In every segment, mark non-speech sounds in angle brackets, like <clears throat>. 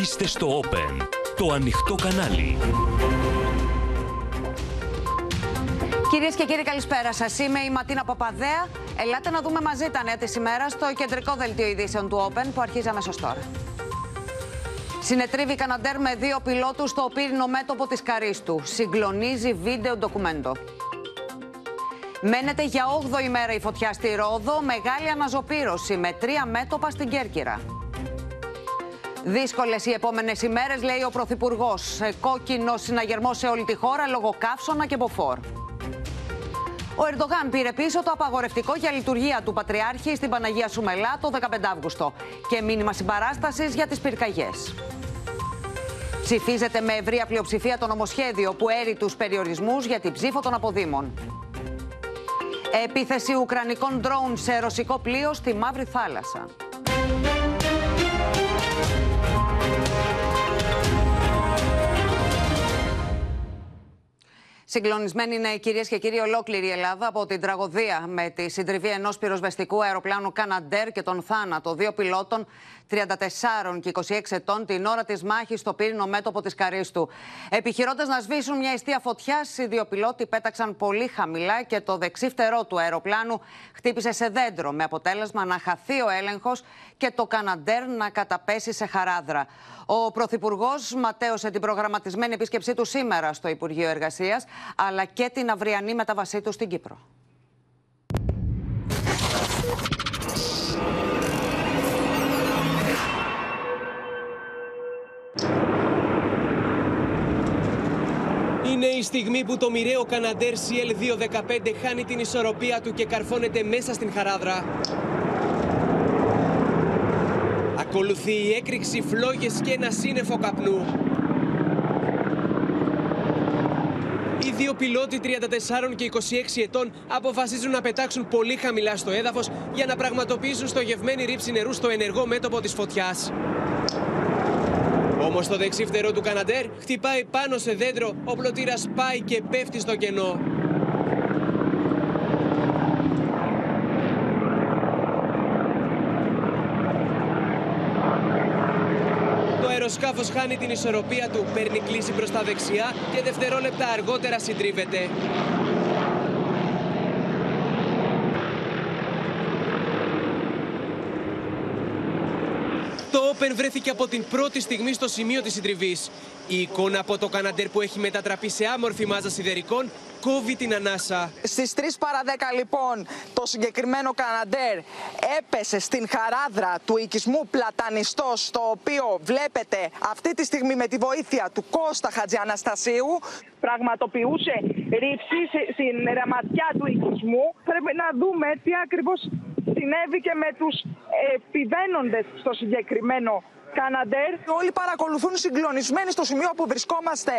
Είστε στο Open, το ανοιχτό κανάλι. Κυρίες και κύριοι, καλησπέρα σας. Είμαι η Ματίνα Παπαδέα. Ελάτε να δούμε μαζί τα νέα της ημέρας στο κεντρικό δελτίο ειδήσεων του Open που αρχίζει αμέσως τώρα. Συνετρίβει Καναντέρ με δύο πιλότους στο πύρινο μέτωπο της Καρίστου. Συγκλονίζει βίντεο ντοκουμέντο. Μένεται για 8η μέρα η φωτιά στη Ρόδο, μεγάλη αναζωπήρωση με τρία μέτωπα στην Κέρκυρα. Δύσκολες οι επόμενες ημέρες, λέει ο Πρωθυπουργός. Κόκκινο συναγερμό σε όλη τη χώρα λόγω καύσωνα και μποφόρ. Ο Ερντογάν πήρε πίσω το απαγορευτικό για λειτουργία του Πατριάρχη στην Παναγία Σουμελά το 15 Αύγουστο και μήνυμα συμπαράστασης για τις πυρκαγιές. Ψηφίζεται με ευρία πλειοψηφία το νομοσχέδιο που έρει τους περιορισμούς για την ψήφο των αποδήμων. Επίθεση ουκρανικών ντρόουν σε ρωσικό πλοίο στη Μαύρη Θάλασσα. Συγκλονισμένη είναι κυρίες και κύριοι ολόκληρη η Ελλάδα από την τραγωδία με τη συντριβή ενός πυροσβεστικού αεροπλάνου Καναντέρ και τον θάνατο δύο πιλότων 34 και 26 ετών την ώρα της μάχης στο πύρινο μέτωπο της Καρίστου. Επιχειρώντας να σβήσουν μια αιστεία φωτιάς, οι δύο πιλότοι πέταξαν πολύ χαμηλά και το δεξί φτερό του αεροπλάνου χτύπησε σε δέντρο, με αποτέλεσμα να χαθεί ο έλεγχος και το Καναντέρ να καταπέσει σε χαράδρα. Ο Πρωθυπουργός ματέωσε την προγραμματισμένη επίσκεψή του σήμερα στο Υπουργείο Εργασίας, αλλά και την αυριανή μεταβασή του στην Κύπρο. Είναι η στιγμή που το μοιραίο Καναντέρ CL215 χάνει την ισορροπία του και καρφώνεται μέσα στην χαράδρα. Ακολουθεί η έκρηξη, φλόγες και ένα σύννεφο καπνού. Οι δύο πιλότοι 34 και 26 ετών αποφασίζουν να πετάξουν πολύ χαμηλά στο έδαφος για να πραγματοποιήσουν στοχευμένη ρήψη νερού στο ενεργό μέτωπο της φωτιάς. Όμως το δεξί φτερό του Καναντέρ χτυπάει πάνω σε δέντρο, ο πλωτήρας πάει και πέφτει στο κενό. Το αεροσκάφος χάνει την ισορροπία του, παίρνει κλίση προς τα δεξιά και δευτερόλεπτα αργότερα συντρίβεται. Open βρέθηκε από την πρώτη στιγμή στο σημείο της συντριβής. Η εικόνα από το Καναντέρ που έχει μετατραπεί σε άμορφη μάζα σιδερικών κόβει την ανάσα. Στις 3 παρα 10 λοιπόν το συγκεκριμένο Καναντέρ έπεσε στην χαράδρα του οικισμού Πλατανιστός το οποίο βλέπετε αυτή τη στιγμή με τη βοήθεια του Κώστα Χατζιαναστασίου πραγματοποιούσε ρήψη στην ρεματιά του οικισμού. Πρέπει να δούμε τι ακριβώς συνέβη και με τους επιβαίνοντες στο συγκεκριμένο Καναντέρ. Όλοι παρακολουθούν συγκλονισμένοι στο σημείο που βρισκόμαστε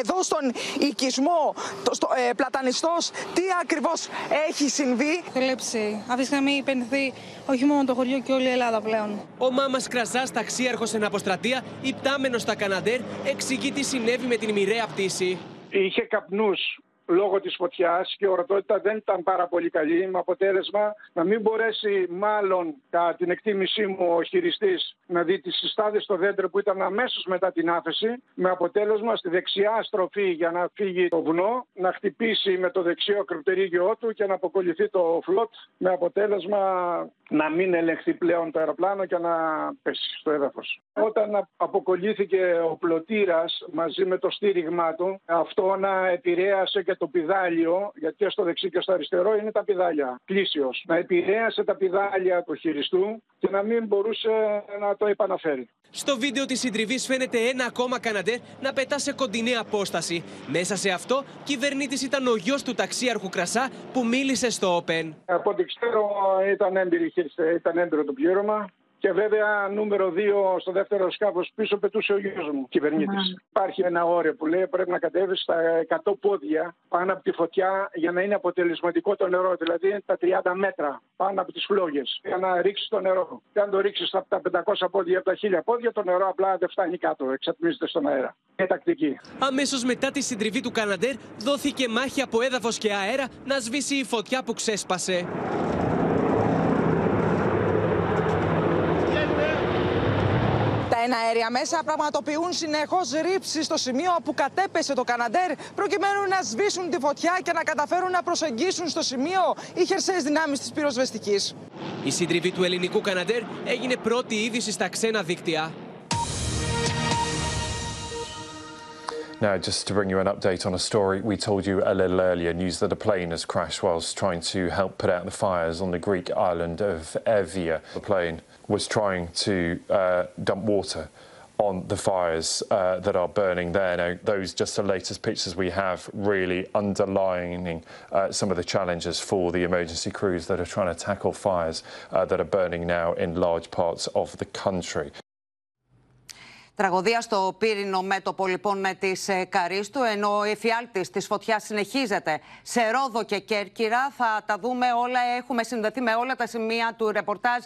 εδώ στον οικισμό, το, στο, ε, πλατανιστός. Τι ακριβώς έχει συμβεί; Θελέψη. Αυτή τη στιγμή υπενηθεί όχι μόνο το χωριό και όλη η Ελλάδα πλέον. Ο Μάμας Κρασάς, ταξίαρχος εν αποστρατεία, υπτάμενος στα Καναντέρ, εξηγεί τι συνέβη με την μοιραία πτήση. Είχε καπνούς λόγω της φωτιάς και η ορατότητα δεν ήταν πάρα πολύ καλή με αποτέλεσμα να μην μπορέσει μάλλον κατά την εκτίμησή μου ο χειριστής να δει τις συστάδες στο δέντρο που ήταν αμέσως μετά την άφεση με αποτέλεσμα στη δεξιά στροφή για να φύγει το βουνό να χτυπήσει με το δεξιό κρυπτερίγιο του και να αποκολληθεί το φλότ με αποτέλεσμα να μην ελεγχθεί πλέον το αεροπλάνο και να πέσει στο έδαφος. Όταν αποκολλήθηκε ο πλωτήρας μαζί με το στήριγμά του αυτό να επηρέασε και το πιδάλιο, γιατί και στο δεξί και στο αριστερό είναι τα πιδάλια, πλήσιος. Να επηρέασε τα πιδάλια του χειριστού και να μην μπορούσε να το επαναφέρει. Στο βίντεο της συντριβής φαίνεται ένα ακόμα Καναντέρ να πετά σε κοντινή απόσταση. Μέσα σε αυτό, κυβερνήτης ήταν ο γιος του ταξίαρχου Κρασά που μίλησε στο Open. Από ό,τι ξέρω, ήταν έμπειρη, ήταν έμπειρο το πλήρωμα. Και βέβαια νούμερο 2 στο δεύτερο σκάφος πίσω πετούσε ο γιος μου, κυβερνήτης. Υπάρχει ένα όριο που λέει πρέπει να κατέβεις στα 100 πόδια πάνω από τη φωτιά για να είναι αποτελεσματικό το νερό. Δηλαδή τα 30 μέτρα πάνω από τις φλόγες για να ρίξεις το νερό. Και αν το ρίξεις από τα 500 πόδια από τα 1000 πόδια, το νερό απλά δεν φτάνει κάτω, εξατμίζεται στον αέρα. Είναι τακτική. Αμέσως μετά τη συντριβή του Καναντέρ, δόθηκε μάχη από έδαφος και αέρα να σβήσει η φωτιά που ξέσπασε. Τα εναέρια μέσα πραγματοποιούν συνεχώς ρήψεις στο σημείο όπου κατέπεσε το Καναντέρ, προκειμένου να σβήσουν τη φωτιά και να καταφέρουν να προσεγγίσουν στο σημείο οι χερσαίες δυνάμεις της πυροσβεστικής. Η συντριβή του ελληνικού Καναντέρ έγινε πρώτη είδηση στα ξένα δίκτυα. Now, just to bring you an update on a story we told you a little earlier, news that a plane has crashed whilst trying to help put out the fires on the Greek island of Evia. The plane was trying to uh, dump water on the fires uh, that are burning there. Now, those just the latest pictures we have really underlining uh, some of the challenges for the emergency crews that are trying to tackle fires uh, that are burning now in large parts of the country. Τραγωδία στο πύρινο μέτωπο λοιπόν τη Καρίστου, ενώ ο εφιάλτης της φωτιάς συνεχίζεται σε Ρόδο και Κέρκυρα. Θα τα δούμε όλα, έχουμε συνδεθεί με όλα τα σημεία του ρεπορτάζ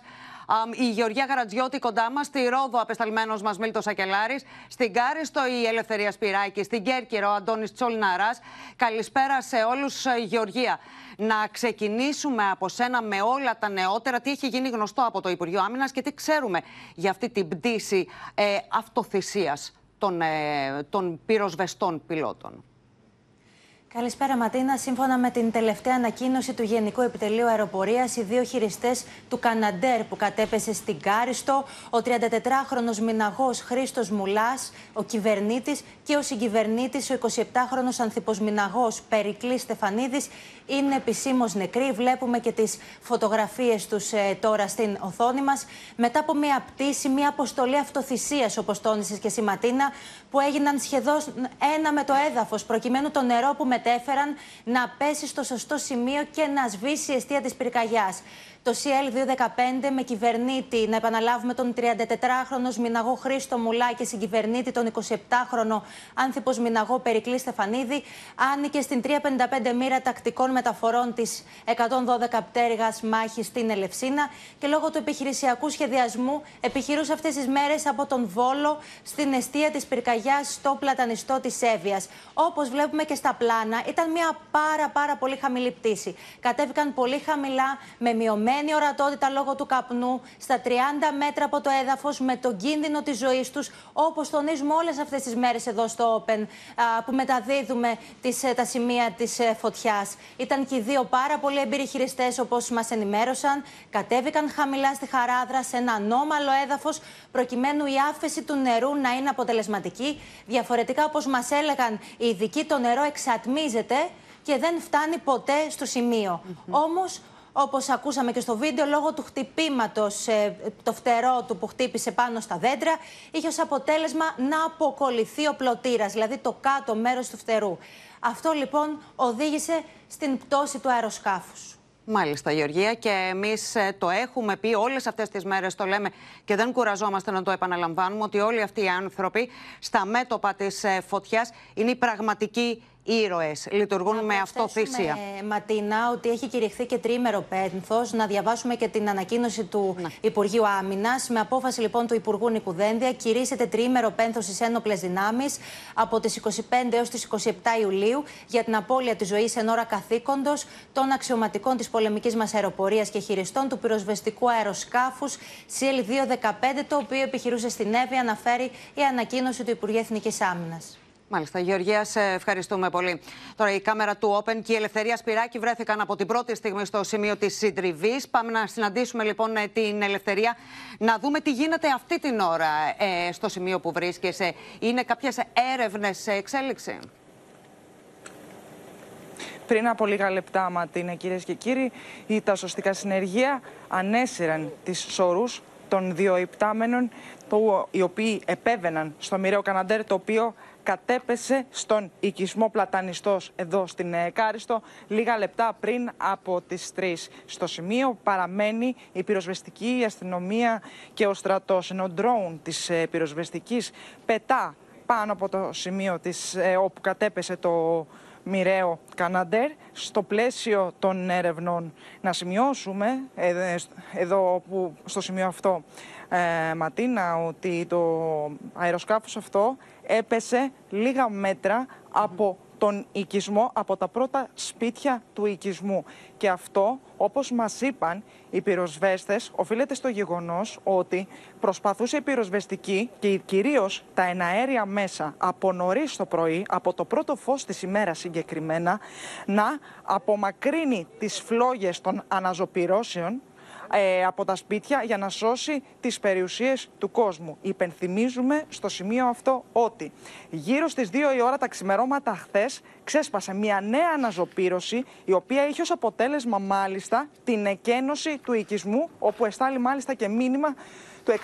η Γεωργία Γαρατζιώτη κοντά μας, στη Ρόδο απεσταλμένος μας Μίλτος Ακελάρη, στην Κάριστο η Ελευθερία Σπυράκη, στην Κέρκυρο ο Αντώνης Τσολναράς. Καλησπέρα σε όλους, Γεωργία. Να ξεκινήσουμε από σένα με όλα τα νεότερα. Τι έχει γίνει γνωστό από το Υπουργείο Άμυνας και τι ξέρουμε για αυτή την πτήση ε, αυτοθυσίας των, ε, των πυροσβεστών πιλότων. Καλησπέρα, Ματίνα. Σύμφωνα με την τελευταία ανακοίνωση του Γενικού Επιτελείου Αεροπορίας, οι δύο χειριστές του Καναντέρ που κατέπεσε στην Κάριστο, ο 34χρονο μηναγό Χρήστος Μουλάς, ο κυβερνήτης, και ο συγκυβερνήτης, ο 27χρονο ανθιποσμηναγό Περικλής Στεφανίδης, είναι επισήμως νεκροί. Βλέπουμε και τις φωτογραφίες τους ε, τώρα στην οθόνη μας. Μετά από μια πτήση, μια αποστολή αυτοθυσίας, όπως τόνισες και εσύ, Ματίνα, που έγιναν σχεδόν ένα με το έδαφος, προκειμένου το νερό που μετέφεραν να πέσει στο σωστό σημείο και να σβήσει η αιστεία της πυρκαγιάς το CL215 με κυβερνήτη, να επαναλάβουμε τον 34χρονο Μιναγό Χρήστο Μουλά και συγκυβερνήτη τον 27χρονο Άνθυπο Μιναγό Περικλή Στεφανίδη, άνοικε στην 355 μοίρα τακτικών μεταφορών της 112 πτέρυγας μάχης στην Ελευσίνα και λόγω του επιχειρησιακού σχεδιασμού επιχειρούσε αυτές τις μέρες από τον Βόλο στην αιστεία της πυρκαγιάς στο πλατανιστό της Εύβοιας. Όπως βλέπουμε και στα πλάνα, ήταν μια πάρα πάρα πολύ χαμηλή πτήση. Κατέβηκαν πολύ χαμηλά με μειωμένη μειωμένη ορατότητα λόγω του καπνού στα 30 μέτρα από το έδαφος με τον κίνδυνο της ζωής τους, όπως τονίζουμε όλες αυτές τις μέρες εδώ στο Open που μεταδίδουμε τις, ε, τα σημεία της ε, φωτιάς. Ήταν και οι δύο πάρα πολύ εμπειροί χειριστέ, όπως μας ενημέρωσαν. Κατέβηκαν χαμηλά στη χαράδρα σε ένα ανώμαλο έδαφος, προκειμένου η άφεση του νερού να είναι αποτελεσματική. Διαφορετικά, όπως μας έλεγαν οι ειδικοί, το νερό εξατμίζεται και δεν φτάνει ποτέ στο σημείο. Όμως Όπως ακούσαμε και στο βίντεο, λόγω του χτυπήματος, ε, το φτερό του που χτύπησε πάνω στα δέντρα, είχε ως αποτέλεσμα να αποκολληθεί ο πλωτήρας, δηλαδή το κάτω μέρος του φτερού. Αυτό λοιπόν οδήγησε στην πτώση του αεροσκάφους. Μάλιστα, Γεωργία, και εμείς ε, το έχουμε πει όλες αυτές τις μέρες, το λέμε και δεν κουραζόμαστε να το επαναλαμβάνουμε, ότι όλοι αυτοί οι άνθρωποι στα μέτωπα της ε, φωτιάς είναι οι πραγματικοί ήρωες. Λειτουργούν με αυτοθύσια. Ματίνα, ότι έχει κηρυχθεί και τρίμερο πένθος. Να διαβάσουμε και την ανακοίνωση του ναι. Υπουργείου Άμυνας. Με απόφαση λοιπόν του Υπουργού Νικουδένδια, κηρύσσεται τρίμερο πένθος στις ένοπλες δυνάμεις από τις 25 έως τις 27 Ιουλίου για την απώλεια της ζωής εν ώρα καθήκοντος των αξιωματικών της πολεμικής μας αεροπορίας και χειριστών του πυροσβεστικού αεροσκάφους CL215, το οποίο επιχειρούσε στην Εύη, αναφέρει η ανακοίνωση του Υπουργείου Εθνικής Άμυνας. Μάλιστα, Γεωργία, σε ευχαριστούμε πολύ. Τώρα, η κάμερα του Open και η Ελευθερία Σπυράκη βρέθηκαν από την πρώτη στιγμή στο σημείο της συντριβής. Πάμε να συναντήσουμε λοιπόν ε, την Ελευθερία, να δούμε τι γίνεται αυτή την ώρα ε, στο σημείο που βρίσκεσαι. Είναι κάποιες έρευνες σε εξέλιξη; Πριν από λίγα λεπτά, Ματίνε, κυρίες και κύριοι, τα σωστικά συνεργεία ανέσυραν τις σωρού των δύο υπτάμενων, οι οποίοι επέβαιναν στο μοιραίο Καναντέρ, το οποίο κατέπεσε στον οικισμό Πλατανιστός εδώ στην ε, Κάριστο λίγα λεπτά πριν από τις 3. Στο σημείο παραμένει η πυροσβεστική, η αστυνομία και ο στρατός. Ενώ ντρόουν της ε, πυροσβεστικής πετά πάνω από το σημείο της, ε, όπου κατέπεσε το μοιραίο Καναντέρ στο πλαίσιο των έρευνων. Να σημειώσουμε εδώ που, στο σημείο αυτό ε, Ματίνα ότι το αεροσκάφος αυτό έπεσε λίγα μέτρα από τον οικισμό από τα πρώτα σπίτια του οικισμού. Και αυτό, όπως μας είπαν οι πυροσβέστες, οφείλεται στο γεγονός ότι προσπαθούσε η πυροσβεστική και κυρίως τα εναέρια μέσα από νωρίς το πρωί, από το πρώτο φως της ημέρας συγκεκριμένα, να απομακρύνει τις φλόγες των αναζωπυρώσεων ε, από τα σπίτια για να σώσει τις περιουσίες του κόσμου. Υπενθυμίζουμε στο σημείο αυτό ότι γύρω στις 2 η ώρα τα ξημερώματα χθες ξέσπασε μια νέα αναζωπήρωση η οποία είχε ως αποτέλεσμα μάλιστα την εκένωση του οικισμού όπου εστάλει μάλιστα και μήνυμα του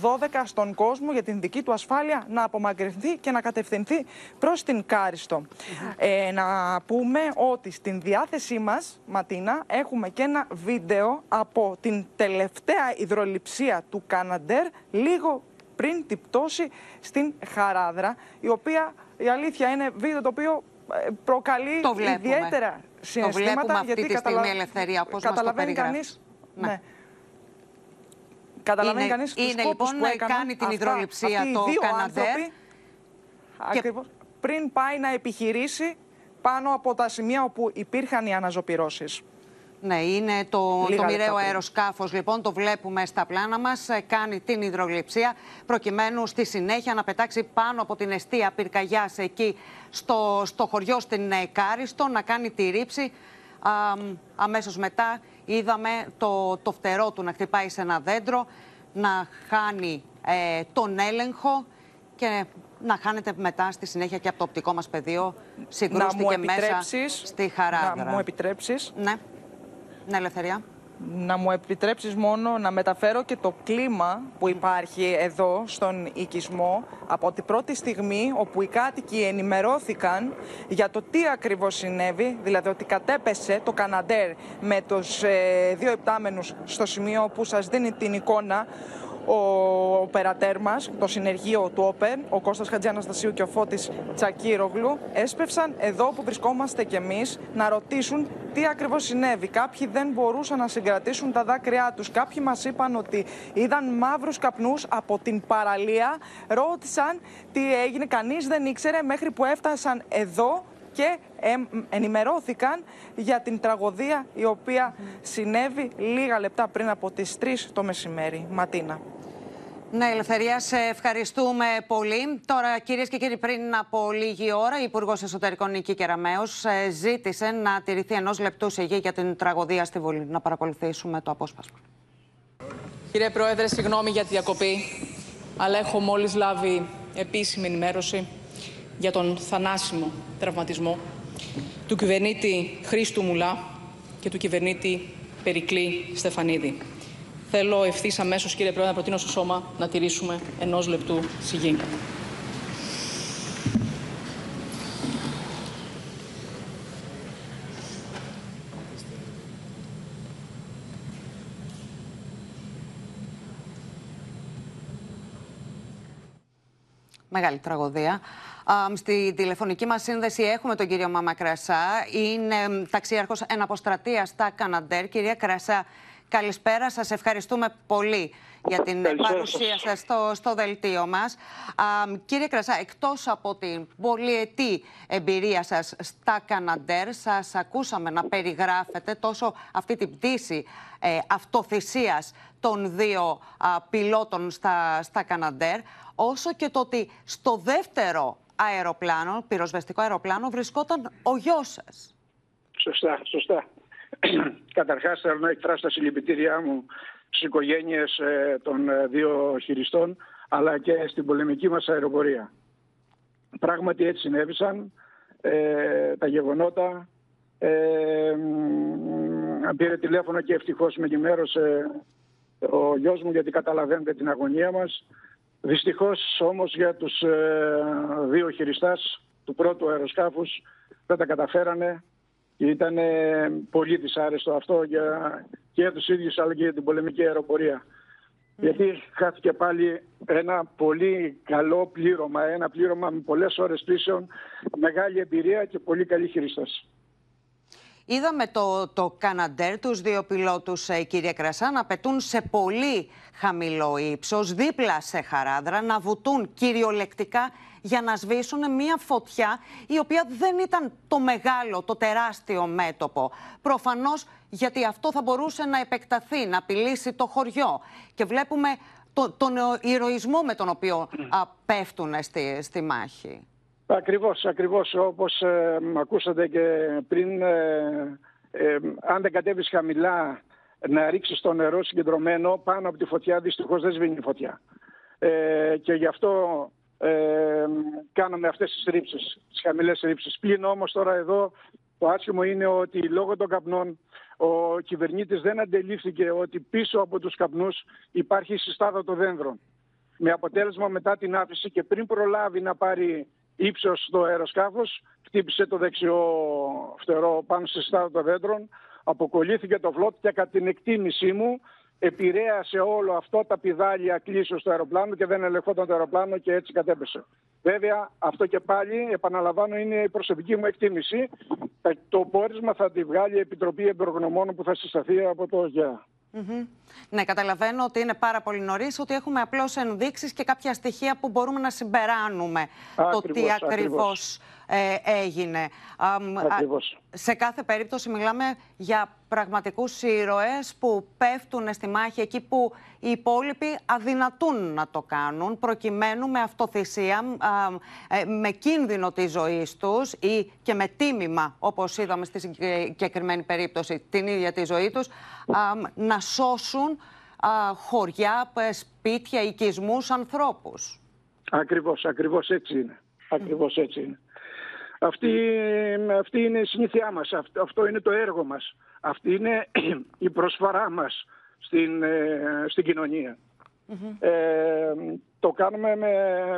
112 στον κόσμο για την δική του ασφάλεια να απομακρυνθεί και να κατευθυνθεί προς την Κάριστο. Ε, να πούμε ότι στην διάθεσή μας, Ματίνα, έχουμε και ένα βίντεο από την τελευταία υδροληψία του Καναντέρ λίγο πριν την πτώση στην Χαράδρα, η οποία η αλήθεια είναι βίντεο το οποίο ε, προκαλεί ιδιαίτερα συναισθήματα. Το βλέπουμε αυτή τη στιγμή, Ελευθερία, πώς καταλαβαίνει κανείς. Ναι. ναι. Καταλαβαίνει κανείς τους Είναι λοιπόν να κάνει την υδροληψία το Καναδέρ. Και... Πριν πάει να επιχειρήσει πάνω από τα σημεία όπου υπήρχαν οι αναζωπυρώσει. Ναι, είναι το, το μοιραίο αεροσκάφος. Λοιπόν, το βλέπουμε στα πλάνα μας. Ε, κάνει την υδροληψία προκειμένου στη συνέχεια να πετάξει πάνω από την αιστεία πυρκαγιάς εκεί στο, στο χωριό στην ε, Κάριστο, να κάνει τη ρήψη. Αμέσως μετά είδαμε το, το φτερό του να χτυπάει σε ένα δέντρο, να χάνει ε, τον έλεγχο και να χάνεται μετά στη συνέχεια και από το οπτικό μας πεδίο. Συγκρούστηκε μέσα στη Χαράδρα. Να μου επιτρέψεις. Ναι. Ναι, Ελευθερία να μου επιτρέψεις μόνο να μεταφέρω και το κλίμα που υπάρχει εδώ στον οικισμό από την πρώτη στιγμή όπου οι κάτοικοι ενημερώθηκαν για το τι ακριβώς συνέβη, δηλαδή ότι κατέπεσε το Καναντέρ με τους ε, δύο υπτάμενους στο σημείο που σας δίνει την εικόνα ο περατέρ μας, το συνεργείο του ΟΠΕΝ, ο Κώστας Χατζιαναστασίου και ο Φώτης Τσακύρογλου, έσπευσαν εδώ που βρισκόμαστε κι εμείς να ρωτήσουν τι ακριβώς συνέβη. Κάποιοι δεν μπορούσαν να συγκρατήσουν τα δάκρυά τους. Κάποιοι μας είπαν ότι είδαν μαύρους καπνούς από την παραλία. Ρώτησαν τι έγινε, κανείς δεν ήξερε μέχρι που έφτασαν εδώ και ενημερώθηκαν για την τραγωδία η οποία συνέβη λίγα λεπτά πριν από τις 3 το μεσημέρι. Ματίνα. Ναι, Ελευθερία, σε ευχαριστούμε πολύ. Τώρα, κυρίες και κύριοι, πριν από λίγη ώρα, η Υπουργός Εσωτερικών Νική Κεραμέο ε, ζήτησε να τηρηθεί ενός λεπτού σιγή για την τραγωδία στη Βουλή. Να παρακολουθήσουμε το απόσπασμα. Κύριε Πρόεδρε, συγγνώμη για τη διακοπή, αλλά έχω μόλις λάβει επίσημη ενημέρωση για τον θανάσιμο τραυματισμό του κυβερνήτη Χρήστου Μουλά και του κυβερνήτη Περικλή Στεφανίδη. Θέλω ευθύς αμέσως, κύριε Πρόεδρε, να προτείνω στο σώμα να τηρήσουμε ενός λεπτού σιγή. Μεγάλη τραγωδία. Στη τηλεφωνική μας σύνδεση έχουμε τον κύριο Μάμα Κρασά. Είναι ταξίαρχος εναποστρατεία στα Καναντέρ. Κυρία Κρασά, καλησπέρα. Σας ευχαριστούμε πολύ για την παρουσία σας στο, στο δελτίο μας. κύριε Κρασά, εκτός από την πολυετή εμπειρία σας στα Καναντέρ, σας ακούσαμε να περιγράφετε τόσο αυτή την πτήση ε, αυτοθυσίας των δύο πιλότων στα, στα Καναντέρ, όσο και το ότι στο δεύτερο αεροπλάνο, πυροσβεστικό αεροπλάνο, βρισκόταν ο γιος σας. Σωστά, σωστά. <clears throat> Καταρχάς θέλω να εκφράσω τα συλληπιτήριά μου στις οικογένειες ε, των ε, δύο χειριστών αλλά και στην πολεμική μας αεροπορία. Πράγματι έτσι συνέβησαν ε, τα γεγονότα. Ε, πήρε τηλέφωνο και ευτυχώς με ενημέρωσε ο γιος μου γιατί καταλαβαίνετε την αγωνία μας. Δυστυχώς όμως για τους ε, δύο χειριστάς του πρώτου αεροσκάφους δεν τα καταφέρανε. Ήταν πολύ δυσάρεστο αυτό για, και για τους ίδιους αλλά και για την πολεμική αεροπορία. Γιατί χάθηκε πάλι ένα πολύ καλό πλήρωμα, ένα πλήρωμα με πολλές ώρες πτήσεων, μεγάλη εμπειρία και πολύ καλή χειριστές. Είδαμε το, το Καναντέρ, τους δύο πιλότους, ε, κύριε Κρασά, να πετούν σε πολύ χαμηλό ύψος, δίπλα σε χαράδρα, να βουτούν κυριολεκτικά για να σβήσουν μια φωτιά η οποία δεν ήταν το μεγάλο, το τεράστιο μέτωπο. Προφανώς γιατί αυτό θα μπορούσε να επεκταθεί, να απειλήσει το χωριό. Και βλέπουμε το, τον ηρωισμό με τον οποίο α, πέφτουν στη, στη μάχη. Ακριβώς, ακριβώς. Όπως ε, ακούσατε και πριν, ε, ε, αν δεν κατέβεις χαμηλά να ρίξεις το νερό συγκεντρωμένο πάνω από τη φωτιά, δυστυχώς δεν σβήνει η φωτιά. Ε, και γι' αυτό ε, κάναμε αυτές τις ρήψεις, τις χαμηλές ρήψεις. Πλην όμως τώρα εδώ το άσχημο είναι ότι λόγω των καπνών ο κυβερνήτης δεν αντελήφθηκε ότι πίσω από τους καπνούς υπάρχει συστάδα των δένδρων. Με αποτέλεσμα μετά την άφηση και πριν προλάβει να πάρει ύψος στο αεροσκάφος, χτύπησε το δεξιό φτερό πάνω στη συστάδα των δέντρων, αποκολλήθηκε το φλότ και κατά την εκτίμησή μου επηρέασε όλο αυτό τα πιδάλια κλείσεως στο αεροπλάνο και δεν ελεγχόταν το αεροπλάνο και έτσι κατέπεσε. Βέβαια, αυτό και πάλι, επαναλαμβάνω, είναι η προσωπική μου εκτίμηση. Το πόρισμα θα τη βγάλει η Επιτροπή Εμπειρογνωμόνων που θα συσταθεί από το ΓΕΑ. Ναι, καταλαβαίνω ότι είναι πάρα πολύ νωρίς, ότι έχουμε απλώς ενδείξεις και κάποια στοιχεία που μπορούμε να συμπεράνουμε το τι ακριβώς ε, έγινε. Ακριβώς. Σε κάθε περίπτωση μιλάμε για πραγματικούς ήρωες που πέφτουν στη μάχη εκεί που οι υπόλοιποι αδυνατούν να το κάνουν προκειμένου με αυτοθυσία, ε, με κίνδυνο της ζωής τους ή και με τίμημα, όπως είδαμε στη συγκεκριμένη περίπτωση, την ίδια τη ζωή τους, να σώσουν χωριά, σπίτια, οικισμούς, ανθρώπους. Ακριβώς, ακριβώς έτσι είναι. Ακριβώς έτσι είναι. Αυτή, αυτή είναι η συνήθειά μας, αυτό είναι το έργο μας, αυτή είναι <clears throat> η προσφορά μας στην, ε, στην κοινωνια ε, το κάνουμε με,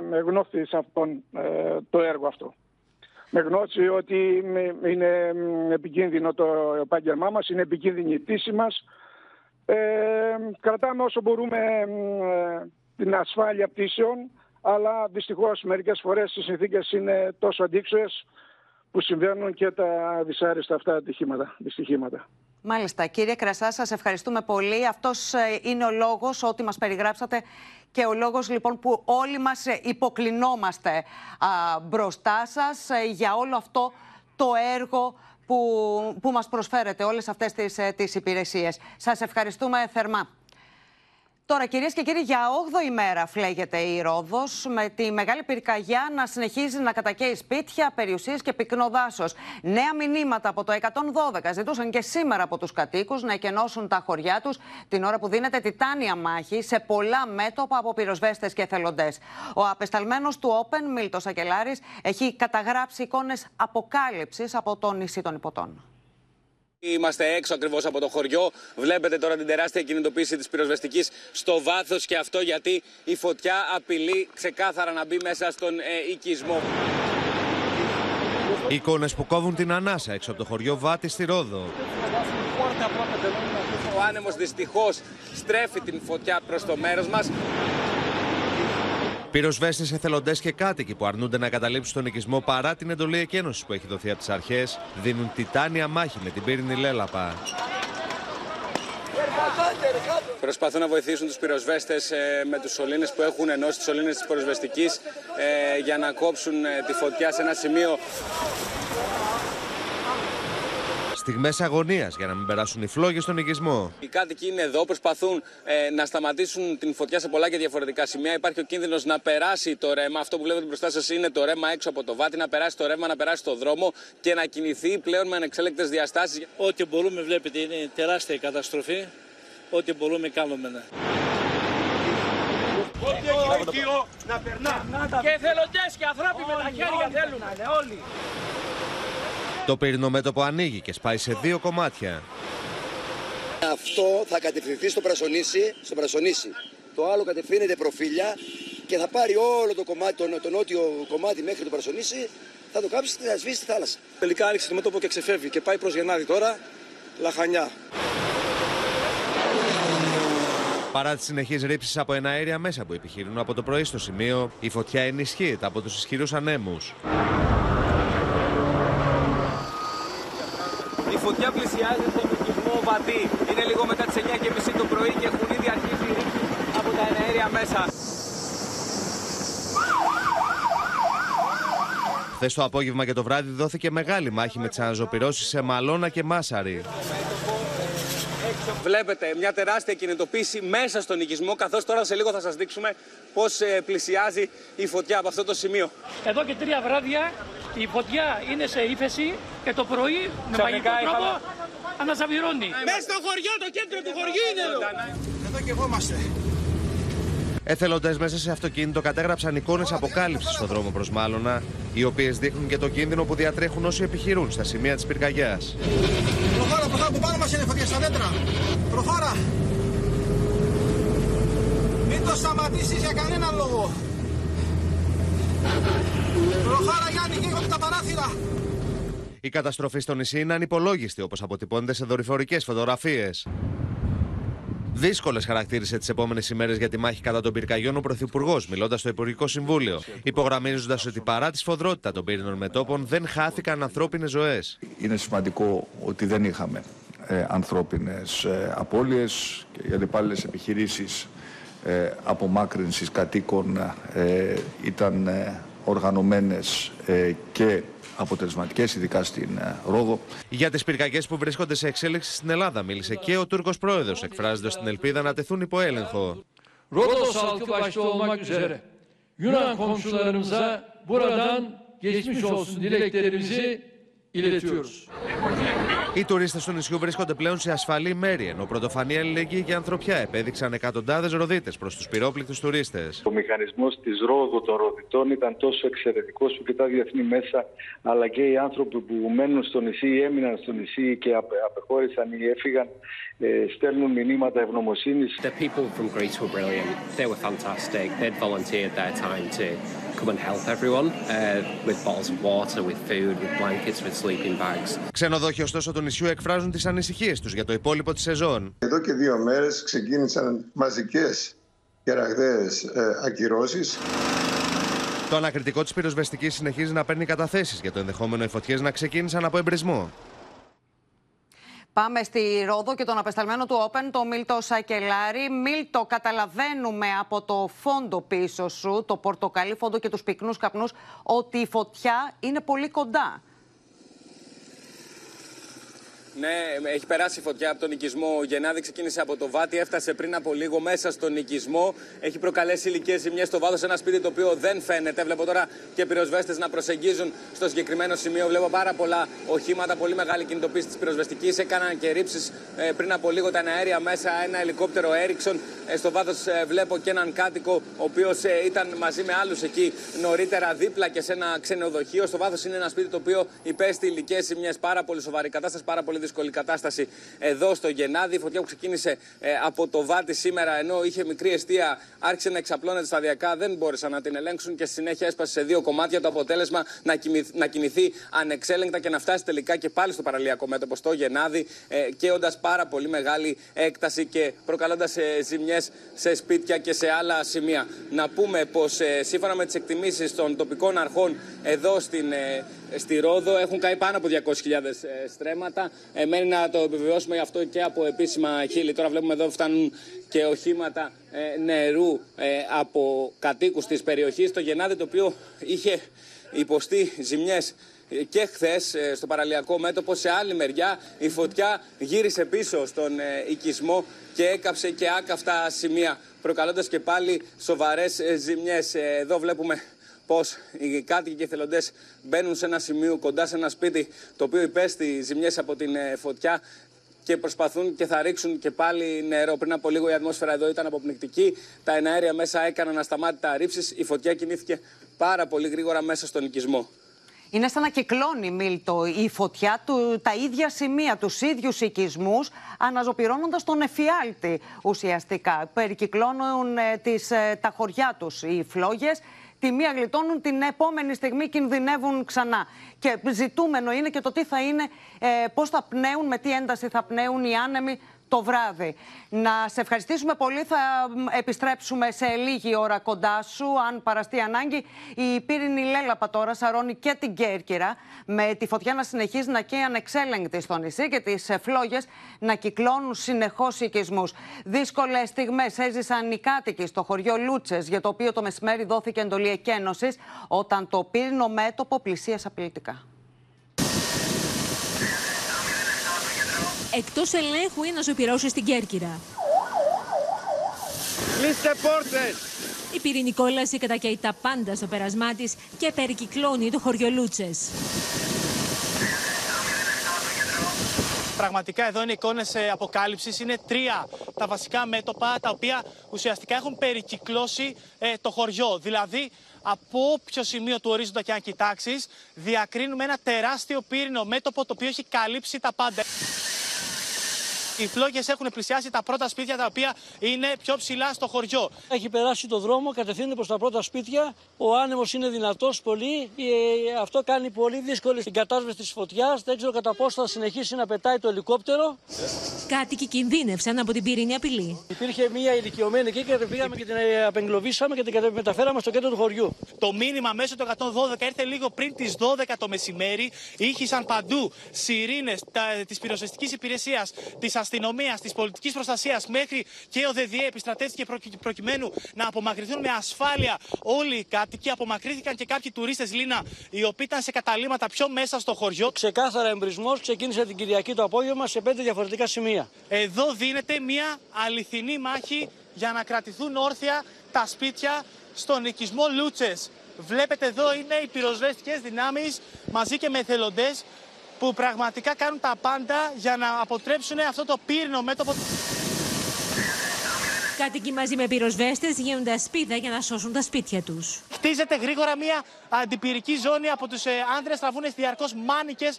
με γνώση σε αυτόν ε, το έργο αυτό. Με γνώση ότι είναι επικίνδυνο το επάγγελμά μας, είναι επικίνδυνη η πτήση μας. κρατάμε όσο μπορούμε την ασφάλεια πτήσεων αλλά δυστυχώς μερικές φορές οι συνθήκες είναι τόσο αντίξωες που συμβαίνουν και τα δυσάρεστα αυτά ατυχήματα, δυστυχήματα. Μάλιστα. Κύριε Κρασά, σας ευχαριστούμε πολύ. Αυτός ε, είναι ο λόγος ότι μας περιγράψατε και ο λόγος λοιπόν που όλοι μας ε, υποκλεινόμαστε μπροστά σας ε, για όλο αυτό το έργο που, που μας προσφέρετε, όλες αυτές τις, τις υπηρεσίες. Σας ευχαριστούμε θερμά. Τώρα, κυρίες και κύριοι, για 8η μέρα φλέγεται η Ρόδος, με τη μεγάλη πυρκαγιά να συνεχίζει να κατακαίει σπίτια, περιουσίες και πυκνό δάσος. Νέα μηνύματα από το 112 ζητούσαν και σήμερα από τους κατοίκους να εκενώσουν τα χωριά τους την ώρα που δίνεται τιτάνια μάχη σε πολλά μέτωπα από πυροσβέστες και εθελοντές. Ο απεσταλμένος του Open, Μίλτος Ακελάρη, έχει καταγράψει εικόνες αποκάλυψης από το νησί των Υποτών. Είμαστε έξω ακριβώς από το χωριό. Βλέπετε τώρα την τεράστια κινητοποίηση της πυροσβεστικής στο βάθος και αυτό γιατί η φωτιά απειλεί ξεκάθαρα να μπει μέσα στον ε, οικισμό. Εικόνες που κόβουν την ανάσα έξω από το χωριό Βάτη στη Ρόδο. Ο άνεμος δυστυχώς στρέφει την φωτιά προς το μέρος μας. Πυροσβέστε, εθελοντές και κάτοικοι που αρνούνται να καταλήψουν τον οικισμό παρά την εντολή εκένωσης που έχει δοθεί από τις αρχές, δίνουν τιτάνια μάχη με την πύρινη λέλαπα. Προσπαθούν να βοηθήσουν τους πυροσβέστες ε, με τους σωλήνες που έχουν ενώσει, τις σωλήνες της πυροσβεστικής, ε, για να κόψουν ε, τη φωτιά σε ένα σημείο Στιγμές αγωνίας για να μην περάσουν οι φλόγες στον οικισμό. Οι κάτοικοι είναι εδώ, προσπαθούν ε, να σταματήσουν την φωτιά σε πολλά και διαφορετικά σημεία. Υπάρχει ο κίνδυνος να περάσει το ρεύμα. Αυτό που βλέπετε μπροστά σας είναι το ρεύμα έξω από το βάτι, να περάσει το ρεύμα, να περάσει το δρόμο και να κινηθεί πλέον με ανεξέλεκτες διαστάσεις. Ό,τι μπορούμε, βλέπετε, είναι τεράστια καταστροφή. Ό,τι μπορούμε, κάνουμε. Ναι. Ό,τι να περνά. Και εθελοντές και ανθρώποι με τα χέρια θέλουν. Όλοι. Το πυρηνό μέτωπο ανοίγει και σπάει σε δύο κομμάτια. Αυτό θα κατευθυνθεί στο Πρασονίσι, στο Πρασονίσι. Το άλλο κατευθύνεται προφίλια και θα πάρει όλο το κομμάτι, το, το νότιο κομμάτι μέχρι το Πρασονίσι, θα το κάψει και θα σβήσει στη θάλασσα. Τελικά άνοιξε το μέτωπο και ξεφεύγει και πάει προς Γενάρη τώρα, λαχανιά. Παρά τις συνεχείς ρήψεις από ένα αέρια μέσα που επιχειρούν από το πρωί στο σημείο, η φωτιά ενισχύεται από τους ισχυρούς ανέμους. Φωτιά πλησιάζει στον οικισμό Βατή. Είναι λίγο μετά τις 9.30 το πρωί και έχουν ήδη αρχίσει οι από τα εναέρια μέσα. Χθες το απόγευμα και το βράδυ δόθηκε μεγάλη μάχη με τις αναζωπηρώσεις σε Μαλώνα και Μάσαρη. Βλέπετε μια τεράστια κινητοποίηση μέσα στον οικισμό, καθώς τώρα σε λίγο θα σας δείξουμε πώς πλησιάζει η φωτιά από αυτό το σημείο. Εδώ και τρία βράδια η φωτιά είναι σε ύφεση και το πρωί με μαγικό τρόπο αναζαβηρώνει. Μέσα στο χωριό, το κέντρο του χωριού είναι εδώ. Εδώ και εγώ είμαστε. Εθελοντέ μέσα σε αυτοκίνητο κατέγραψαν εικόνες αποκάλυψης στο δρόμο προς Μάλωνα, οι οποίες δείχνουν και το κίνδυνο που διατρέχουν όσοι επιχειρούν στα σημεία της πυρκαγιά. Προχώρα, προχώρα, που πάνω μας είναι φωτιά στα δέντρα. Προχώρα. Μην το σταματήσεις για κανένα λόγο. Προχώρα, Γιάννη, καίγονται τα παράθυρα. Η καταστροφή στο νησί είναι ανυπολόγιστη, όπως αποτυπώνεται σε δορυφορικές φωτογραφίες. Δύσκολες χαρακτήρισε τις επόμενες ημέρες για τη μάχη κατά των πυρκαγιών ο Πρωθυπουργός, μιλώντας στο Υπουργικό Συμβούλιο, υπογραμμίζοντας ότι παρά τη σφοδρότητα των πύρινων μετόπων δεν χάθηκαν ανθρώπινες ζωές. Είναι σημαντικό ότι δεν είχαμε ε, ανθρώπινες ε, απώλειες και οι αλλεπάλληλες επιχειρήσεις ε, απομάκρυνσης κατοίκων ε, ήταν ε, οργανωμένες ε, και αποτελεσματικές, ειδικά στην ε, Ρόδο. Για τις πυρκαγιές που βρίσκονται σε εξέλιξη στην Ελλάδα, μίλησε και ο Τούρκος πρόεδρος, εκφράζοντας την ελπίδα να τεθούν υπό έλεγχο. Rodos halkı başta olmak üzere Yunan komşularımıza buradan geçmiş olsun dileklerimizi iletiyoruz. Οι τουρίστες του νησιού βρίσκονται πλέον σε ασφαλή μέρη, ενώ πρωτοφανή αλληλεγγύη και ανθρωπιά επέδειξαν εκατοντάδες ροδίτες προς τους πυρόπληκτους τουρίστες. Ο μηχανισμός της Ρόδου των Ροδιτών ήταν τόσο εξαιρετικός που και τα διεθνή μέσα, αλλά και οι άνθρωποι που μένουν στο νησί ή έμειναν στο νησί και απε- απεχώρησαν ή έφυγαν, ε, στέλνουν μηνύματα ευγνωμοσύνης. The people from Greece were brilliant. They were fantastic. They'd volunteered their time to come and help everyone uh, with bottles of water, with food, with blankets, with sleeping bags. Ξενοδόχοι ωστόσο του νησιού εκφράζουν τις ανησυχίες τους για το υπόλοιπο της σεζόν. Εδώ και δύο μέρες ξεκίνησαν μαζικές και ραγδαίες ε, ακυρώσεις. Το ανακριτικό της πυροσβεστικής συνεχίζει να παίρνει καταθέσεις για το ενδεχόμενο οι φωτιές να ξεκίνησαν από εμπρισμό. Πάμε στη Ρόδο και τον απεσταλμένο του Open, το Μίλτο Σακελάρη. Μίλτο, καταλαβαίνουμε από το φόντο πίσω σου, το πορτοκαλί φόντο και τους πυκνούς καπνούς, ότι η φωτιά είναι πολύ κοντά. Ναι, έχει περάσει η φωτιά από τον οικισμό. Ο Γεννάδη ξεκίνησε από το βάτι, έφτασε πριν από λίγο μέσα στον οικισμό. Έχει προκαλέσει υλικέ ζημιές στο βάθος. Ένα σπίτι το οποίο δεν φαίνεται. Βλέπω τώρα και πυροσβέστες να προσεγγίζουν στο συγκεκριμένο σημείο. Βλέπω πάρα πολλά οχήματα, πολύ μεγάλη κινητοποίηση της πυροσβεστικής. Έκαναν και ρήψεις πριν από λίγο τα αέρια μέσα. Ένα ελικόπτερο Έριξον. στο βάθος βλέπω και έναν κάτοικο, ο οποίος ήταν μαζί με άλλους εκεί νωρίτερα δίπλα και σε ένα ξενοδοχείο. Στο βάθος είναι ένα σπίτι το οποίο υπέστη υλικέ ζημιές. Πάρα πολύ σοβαρή κατάσταση, πάρα πολύ δύσκολη κατάσταση εδώ στο Γενάδη. Η φωτιά που ξεκίνησε ε, από το βάτι σήμερα, ενώ είχε μικρή αιστεία, άρχισε να εξαπλώνεται σταδιακά. Δεν μπόρεσαν να την ελέγξουν και στη συνέχεια έσπασε σε δύο κομμάτια. Το αποτέλεσμα να, κοιμηθ, να κινηθεί ανεξέλεγκτα και να φτάσει τελικά και πάλι στο παραλιακό μέτωπο, στο Γενάδη, ε, καίοντα πάρα πολύ μεγάλη έκταση και προκαλώντας ε, ζημιές σε σπίτια και σε άλλα σημεία. Να πούμε πως ε, σύμφωνα με τις εκτιμήσεις των τοπικών αρχών εδώ στην, ε, στη Ρόδο έχουν καεί πάνω από 200.000 στρέμματα. Ε, μένει να το επιβεβαιώσουμε αυτό και από επίσημα χείλη. Τώρα βλέπουμε εδώ φτάνουν και οχήματα ε, νερού ε, από κατοίκους της περιοχής. Το Γενάδη το οποίο είχε υποστεί ζημιές και χθες στο παραλιακό μέτωπο, σε άλλη μεριά, η φωτιά γύρισε πίσω στον οικισμό και έκαψε και άκαυτα σημεία, προκαλώντας και πάλι σοβαρές ζημιές. Εδώ βλέπουμε πώ οι κάτοικοι και οι θελοντέ μπαίνουν σε ένα σημείο κοντά σε ένα σπίτι το οποίο υπέστη ζημιές από την φωτιά και προσπαθούν και θα ρίξουν και πάλι νερό. Πριν από λίγο η ατμόσφαιρα εδώ ήταν αποπνικτική. Τα εναέρια μέσα έκαναν ασταμάτητα ρήψεις. Η φωτιά κινήθηκε πάρα πολύ γρήγορα μέσα στον οικισμό. Είναι σαν να κυκλώνει, Μίλτο, η φωτιά του, τα ίδια σημεία, τους ίδιους οικισμούς, αναζωπυρώνοντας τον εφιάλτη ουσιαστικά. Περικυκλώνουν ε, τις, ε, τα χωριά τους οι φλόγες τη μία γλιτώνουν, την επόμενη στιγμή κινδυνεύουν ξανά. Και ζητούμενο είναι και το τι θα είναι, ε, πώς θα πνέουν, με τι ένταση θα πνέουν οι άνεμοι το βράδυ. Να σε ευχαριστήσουμε πολύ. Θα επιστρέψουμε σε λίγη ώρα κοντά σου, αν παραστεί ανάγκη. Η πύρινη λέλαπα τώρα σαρώνει και την Κέρκυρα, με τη φωτιά να συνεχίζει να καίει ανεξέλεγκτη στο νησί και τις φλόγες να κυκλώνουν συνεχώς οικισμούς. Δύσκολες στιγμές έζησαν οι κάτοικοι στο χωριό Λούτσες, για το οποίο το μεσημέρι δόθηκε εντολή εκένωσης, όταν το πύρινο μέτωπο πλησίασε απειλητικά. Εκτός ελέγχου είναι ζωοπυρώσει στην Κέρκυρα. Κλείστε πόρτες! Η πυρηνική κόλαση κατακαίει τα πάντα στο πέρασμά της και περικυκλώνει το χωριό Λούτσες. Πραγματικά εδώ είναι εικόνες αποκάλυψης. Είναι τρία τα βασικά μέτωπα τα οποία ουσιαστικά έχουν περικυκλώσει ε, το χωριό. Δηλαδή, από όποιο σημείο του ορίζοντα και αν κοιτάξεις, διακρίνουμε ένα τεράστιο πύρινο μέτωπο το οποίο έχει καλύψει τα πάντα. Οι φλόγες έχουν πλησιάσει τα πρώτα σπίτια τα οποία είναι πιο ψηλά στο χωριό. Έχει περάσει το δρόμο, κατευθύνεται προς τα πρώτα σπίτια. Ο άνεμος είναι δυνατός πολύ. Ε, αυτό κάνει πολύ δύσκολη την κατάσβεση της φωτιάς. Δεν ξέρω κατά πόσο θα συνεχίσει να πετάει το ελικόπτερο. Κάτοικοι κινδύνευσαν από την πυρηνική απειλή. Υπήρχε μια ηλικιωμένη εκεί και πήγαμε και την ε, απεγκλωβίσαμε και την μεταφέραμε στο κέντρο του χωριού. Το μήνυμα μέσω του 112 ήρθε λίγο πριν τις 12 το μεσημέρι. Ήχησαν παντού σιρήνες της πυροσβεστικής υπηρεσίας, της αστυνομία, τη πολιτικής προστασίας μέχρι και ο ΔΔΕ επιστρατεύτηκε προκειμένου να απομακρυνθούν με ασφάλεια όλοι οι κάτοικοι. Απομακρύνθηκαν και κάποιοι τουρίστες Λίνα, οι οποίοι ήταν σε καταλήμματα πιο μέσα στο χωριό. Ξεκάθαρα εμπρισμός ξεκίνησε την Κυριακή το απόγευμα σε πέντε διαφορετικά σημεία. Εδώ δίνεται μια αληθινή μάχη για να κρατηθούν όρθια τα σπίτια στον οικισμό Λούτσες. Βλέπετε εδώ είναι οι πυροσβεστικές δυνάμεις μαζί και με εθελοντές που πραγματικά κάνουν τα πάντα για να αποτρέψουν αυτό το πύρινο μέτωπο. Κάτοικοι μαζί με πυροσβέστες γίνονται ασπίδα για να σώσουν τα σπίτια τους. Χτίζεται γρήγορα μια αντιπυρική ζώνη από τους ε, άνδρες. Τραβούν διαρκώς μάνικες.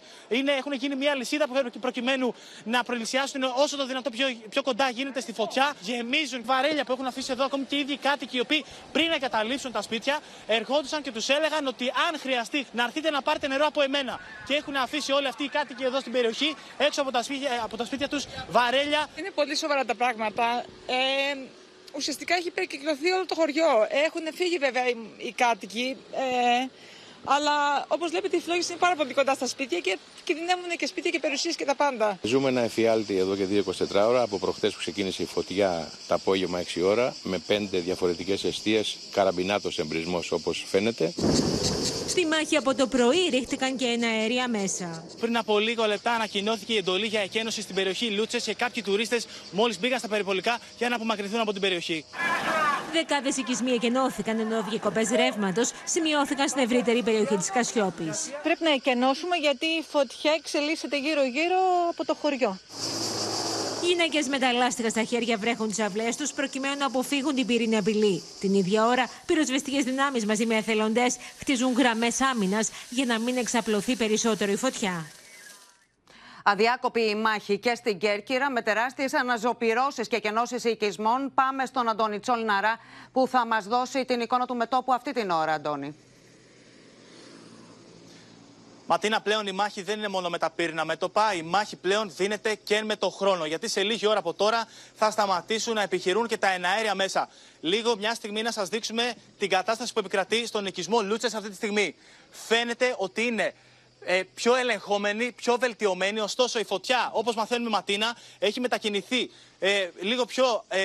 Έχουν γίνει μια λυσίδα προκειμένου να προλησιάσουν όσο το δυνατό πιο, πιο κοντά γίνεται στη φωτιά. Γεμίζουν βαρέλια που έχουν αφήσει εδώ ακόμη και οι ίδιοι κάτοικοι οι οποίοι πριν να καταλήψουν τα σπίτια ερχόντουσαν και τους έλεγαν ότι αν χρειαστεί να έρθετε να πάρετε νερό από εμένα. Και έχουν αφήσει όλοι αυτοί οι κάτοικοι εδώ στην περιοχή έξω από τα σπίτια, από τα σπίτια τους βαρέλια. Είναι πολύ σοβαρά τα πράγματα. Ε, ουσιαστικά έχει περικυκλωθεί όλο το χωριό. Έχουν φύγει βέβαια οι, οι κάτοικοι. Ε, αλλά όπως βλέπετε, οι φλόγε είναι πάρα πολύ κοντά στα σπίτια και κινδυνεύουν και σπίτια και περιουσίες και τα πάντα. Ζούμε ένα εφιάλτη εδώ και 24 ώρα από προχτές που ξεκίνησε η φωτιά τα απόγευμα 6 ώρα με πέντε διαφορετικές αιστείες, καραμπινάτος εμπρισμός όπως φαίνεται. Στη μάχη από το πρωί ρίχτηκαν και ένα αέρια μέσα. Πριν από λίγο λεπτά ανακοινώθηκε η εντολή για εκένωση στην περιοχή Λούτσες και κάποιοι τουρίστες μόλις μπήκαν στα περιπολικά για να απομακρυνθούν από την περιοχή. Δεκάδε οικισμοί εκενώθηκαν ενώ διακοπέ ρεύματος σημειώθηκαν στην ευρύτερη περιοχή της Κασιόπης. Πρέπει να εκενώσουμε γιατί η φωτιά εξελίσσεται γύρω-γύρω από το χωριό. Γυναίκες με τα λάστιχα στα χέρια βρέχουν τις αυλές τους προκειμένου να αποφύγουν την πυρηνική απειλή. Την ίδια ώρα, πυροσβεστικές δυνάμεις μαζί με εθελοντές χτίζουν γραμμές άμυνας για να μην εξαπλωθεί περισσότερο η φωτιά. Αδιάκοπη η μάχη και στην Κέρκυρα με τεράστιες αναζωπυρώσεις και κενώσεις οικισμών. Πάμε στον Αντώνη Τσολναρά που θα μας δώσει την εικόνα του μετόπου αυτή την ώρα, Αντώνη. Ματίνα, πλέον η μάχη δεν είναι μόνο με τα πύρνα μέτωπα. Η μάχη πλέον δίνεται και με το χρόνο. Γιατί σε λίγη ώρα από τώρα θα σταματήσουν να επιχειρούν και τα εναέρια μέσα. Λίγο μια στιγμή να σας δείξουμε την κατάσταση που επικρατεί στον οικισμό Λούτσες αυτή τη στιγμή. Φαίνεται ότι είναι ε, πιο ελεγχόμενη, πιο βελτιωμένη. Ωστόσο, η φωτιά, όπως μαθαίνουμε Ματίνα, έχει μετακινηθεί ε, λίγο πιο ε,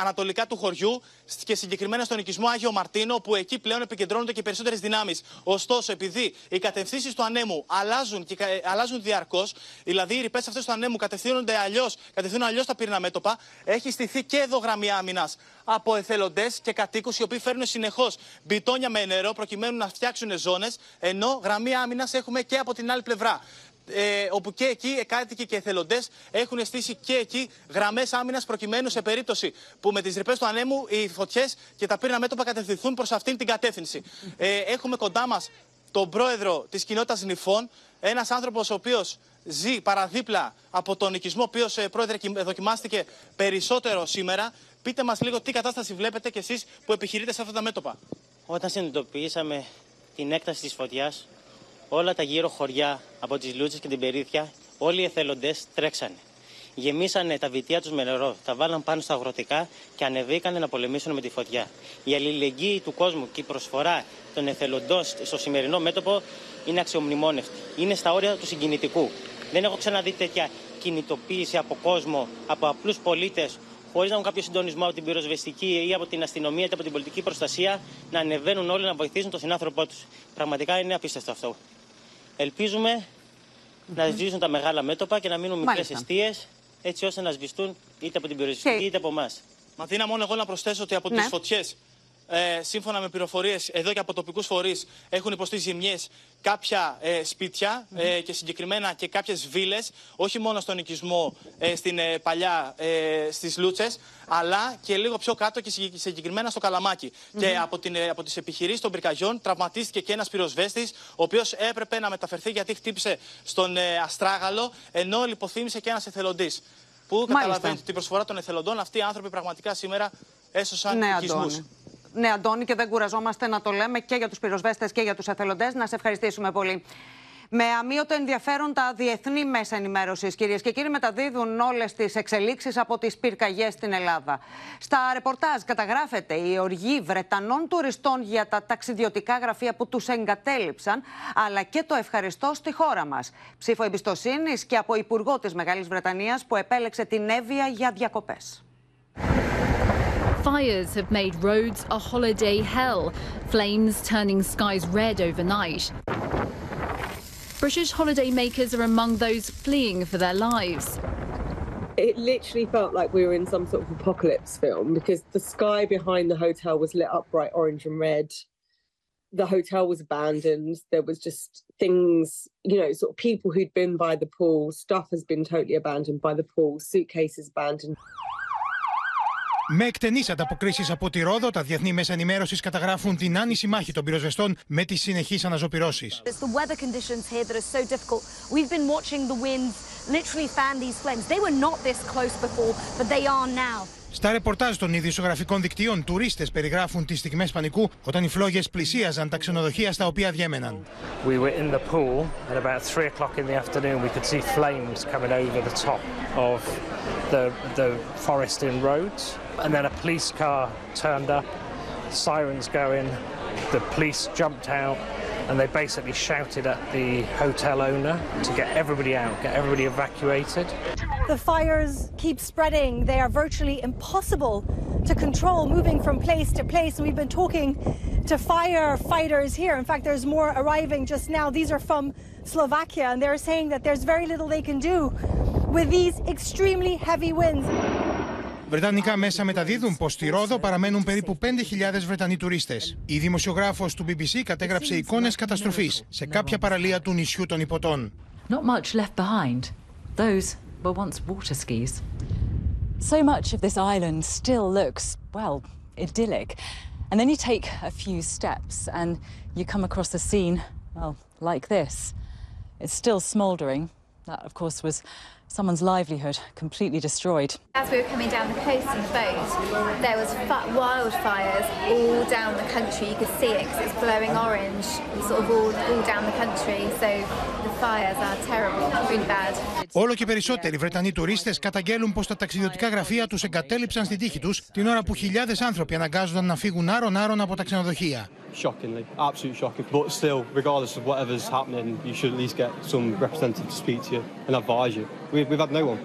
ανατολικά του χωριού και συγκεκριμένα στον οικισμό Άγιο Μαρτίνο, που εκεί πλέον επικεντρώνονται και περισσότερες δυνάμεις. Ωστόσο, επειδή οι κατευθύνσεις του ανέμου αλλάζουν, και, ε, αλλάζουν διαρκώς, δηλαδή οι ρηπές αυτές του ανέμου κατευθύνονται αλλιώς, κατευθύνουν αλλιώς τα πυρήνα μέτωπα, έχει στηθεί και εδώ γραμμή άμυνας από εθελοντές και κατοίκους, οι οποίοι φέρνουν συνεχώς μπιτόνια με νερό προκειμένου να φτιάξουν ζώνες, ενώ γραμμή άμυνας έχουμε και από την άλλη πλευρά ε, όπου και εκεί οι κάτοικοι και εθελοντές έχουν στήσει και εκεί γραμμές άμυνας προκειμένου σε περίπτωση που με τις ρηπές του ανέμου οι φωτιές και τα πύρινα μέτωπα κατευθυνθούν προς αυτήν την κατεύθυνση. Ε, έχουμε κοντά μας τον πρόεδρο της κοινότητας Νυφών, ένας άνθρωπος ο οποίος ζει παραδίπλα από τον οικισμό, ο οποίος ε, πρόεδρε δοκιμάστηκε περισσότερο σήμερα. Πείτε μας λίγο τι κατάσταση βλέπετε κι εσείς που επιχειρείτε σε αυτά τα μέτωπα. Όταν συνειδητοποιήσαμε την έκταση της φωτιάς, όλα τα γύρω χωριά από τις Λούτσες και την Περίθια, όλοι οι εθελοντές τρέξανε. Γεμίσανε τα βιτία τους με νερό, τα βάλαν πάνω στα αγροτικά και ανεβήκανε να πολεμήσουν με τη φωτιά. Η αλληλεγγύη του κόσμου και η προσφορά των εθελοντών στο σημερινό μέτωπο είναι αξιομνημόνευτη. Είναι στα όρια του συγκινητικού. Δεν έχω ξαναδεί τέτοια κινητοποίηση από κόσμο, από απλούς πολίτες, χωρίς να έχουν κάποιο συντονισμό από την πυροσβεστική ή από την αστυνομία ή από την πολιτική προστασία, να ανεβαίνουν όλοι να βοηθήσουν τον συνάνθρωπό τους. Πραγματικά είναι απίστευτο αυτό. Ελπίζουμε να σβήσουν τα μεγάλα μέτωπα και να μείνουν μικρές Μάλιστα. αιστείες, έτσι ώστε να σβηστούν είτε από την πυροσβεστική είτε από εμάς. Μαθήνα, μόνο εγώ να προσθέσω ότι από Ναι. τις φωτιές, ε, σύμφωνα με πληροφορίες εδώ και από τοπικούς φορείς, έχουν υποστεί ζημιές κάποια ε, σπίτια ε, και συγκεκριμένα και κάποιες βίλες, όχι μόνο στον οικισμό ε, στην ε, παλιά ε, στις Λούτσες, αλλά και λίγο πιο κάτω και συγκεκ- συγκεκριμένα στο Καλαμάκι. Και από, την, ε, από τις επιχειρήσεις των πυρκαγιών τραυματίστηκε και ένας πυροσβέστης, ο οποίος έπρεπε να μεταφερθεί γιατί χτύπησε στον ε, Αστράγαλο, ενώ λιποθύμησε και ένας εθελοντής. Που καταλαβαίνετε την προσφορά των εθελοντών, αυτοί οι άνθρωποι πραγματικά σήμερα έσωσαν Ναι, οικισμούς; Αντώνη. Ναι, Αντώνη, και δεν κουραζόμαστε να το λέμε και για τους πυροσβέστες και για τους εθελοντές. Να σε ευχαριστήσουμε πολύ. Με αμύωτο ενδιαφέρον τα διεθνή μέσα ενημέρωσης, κυρίες και κύριοι, μεταδίδουν όλες τις εξελίξεις από τις πυρκαγιές στην Ελλάδα. Στα ρεπορτάζ καταγράφεται η οργή Βρετανών τουριστών για τα ταξιδιωτικά γραφεία που τους εγκατέλειψαν, αλλά και το ευχαριστώ στη χώρα μας. Ψήφο εμπιστοσύνης και από Υπουργό της Μεγάλης Βρετανίας που επέλεξε την Εύβοια για διακοπές. Fires have made roads a holiday hell, flames turning skies red overnight. British holidaymakers are among those fleeing for their lives. It literally felt like we were in some sort of apocalypse film because the sky behind the hotel was lit up bright orange and red. The hotel was abandoned. There was just things, you know, sort of people who'd been by the pool. Stuff has been totally abandoned by the pool. Suitcases abandoned. Με εκτενείς ανταποκρίσεις από τη Ρόδο, τα διεθνή μέσα ενημέρωσης καταγράφουν την άνηση μάχη των πυροσβεστών με τις συνεχείς αναζωπηρώσεις. Στα ρεπορτάζ των ειδησιογραφικών δικτύων, τουρίστε περιγράφουν τι στιγμέ πανικού όταν οι φλόγε πλησίαζαν τα ξενοδοχεία στα οποία διέμεναν. We were in the pool at about three o'clock in the afternoon. We could see flames coming over the top of the, the forest in Rhodes. And then a police car turned up, sirens going. The police jumped out and they basically shouted at the hotel owner to get everybody out, get everybody evacuated. The fires keep spreading. They are virtually impossible to control, moving from place to place. And we've been talking to firefighters here. In fact, there's more arriving just now. These are from Slovakia, and they're saying that there's very little they can do with these extremely heavy winds. Βρετανικά μέσα μεταδίδουν πω στη Ρόδο παραμένουν περίπου 5.000 Βρετανοί τουρίστε. Η δημοσιογράφο του BBC κατέγραψε εικόνε καταστροφή σε κάποια παραλία του νησιού των Υποτών. Not much left behind. Those were once water skis. So much of this island still looks, well, idyllic. And then you take a few steps and you come across a scene, well, like this. It's still smouldering. That, of course, was someone's livelihood completely destroyed. As we were coming down the coast in the boat, there was fi- wildfires all down the country. You could see it because it's glowing orange, sort of all, all down the country. So the fires are terrible, really bad. Όλο και περισσότεροι Βρετανοί τουρίστε καταγγέλουν πω τα ταξιδιωτικά γραφεία του εγκατέλειψαν στην τύχη του την ώρα που χιλιάδε άνθρωποι αναγκάζονταν να φύγουν άρον-άρον από τα ξενοδοχεία. Shockingly, absolute shocking. But still, regardless of whatever's happening, you should at least get some representative to speak to you and advise you. We've, we've had no one.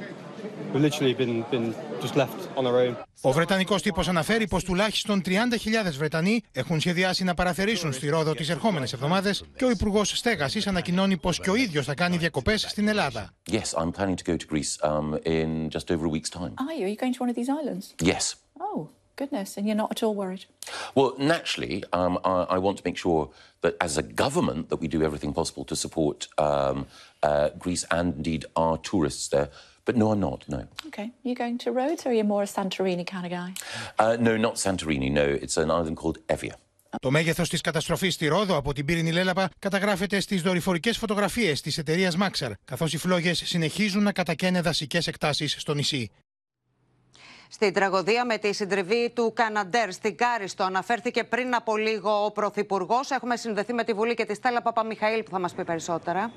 We've literally been, been just left on our own. Ο Βρετανικός τύπος αναφέρει πως τουλάχιστον 30.000 Βρετανοί έχουν σχεδιάσει να παραθερήσουν στη Ρόδο τις ερχόμενες εβδομάδες και ο Υπουργός Στέγασης ανακοινώνει πως και ο ίδιος θα κάνει διακοπές στην Ελλάδα. Yes, I'm planning to go to Greece um, in just over a week's time. Are you? Are you going to one of these islands? Yes. Oh, goodness. And you're not at all worried? Well, naturally, um, I, I want to make sure that as a government that we do everything possible to support um, uh, Greece and indeed our tourists there. But no, I'm not. No, Okay. You going to Rhodes or are you more a Santorini kind of guy? uh, no, not Santorini. No, it's an island called Evia. Το μέγεθο τη καταστροφή στη Ρόδο από την πύρινη Λέλαπα καταγράφεται στι δορυφορικέ φωτογραφίε τη εταιρεία Maxar, καθώ οι φλόγε συνεχίζουν να κατακαίνε δασικέ εκτάσει στο νησί. Στην τραγωδία με τη συντριβή του Καναντέρ στην Κάριστο αναφέρθηκε πριν από λίγο ο Πρωθυπουργός. Έχουμε συνδεθεί με τη Βουλή και τη Στέλλα Παπαμιχαήλ που θα μας πει περισσότερα.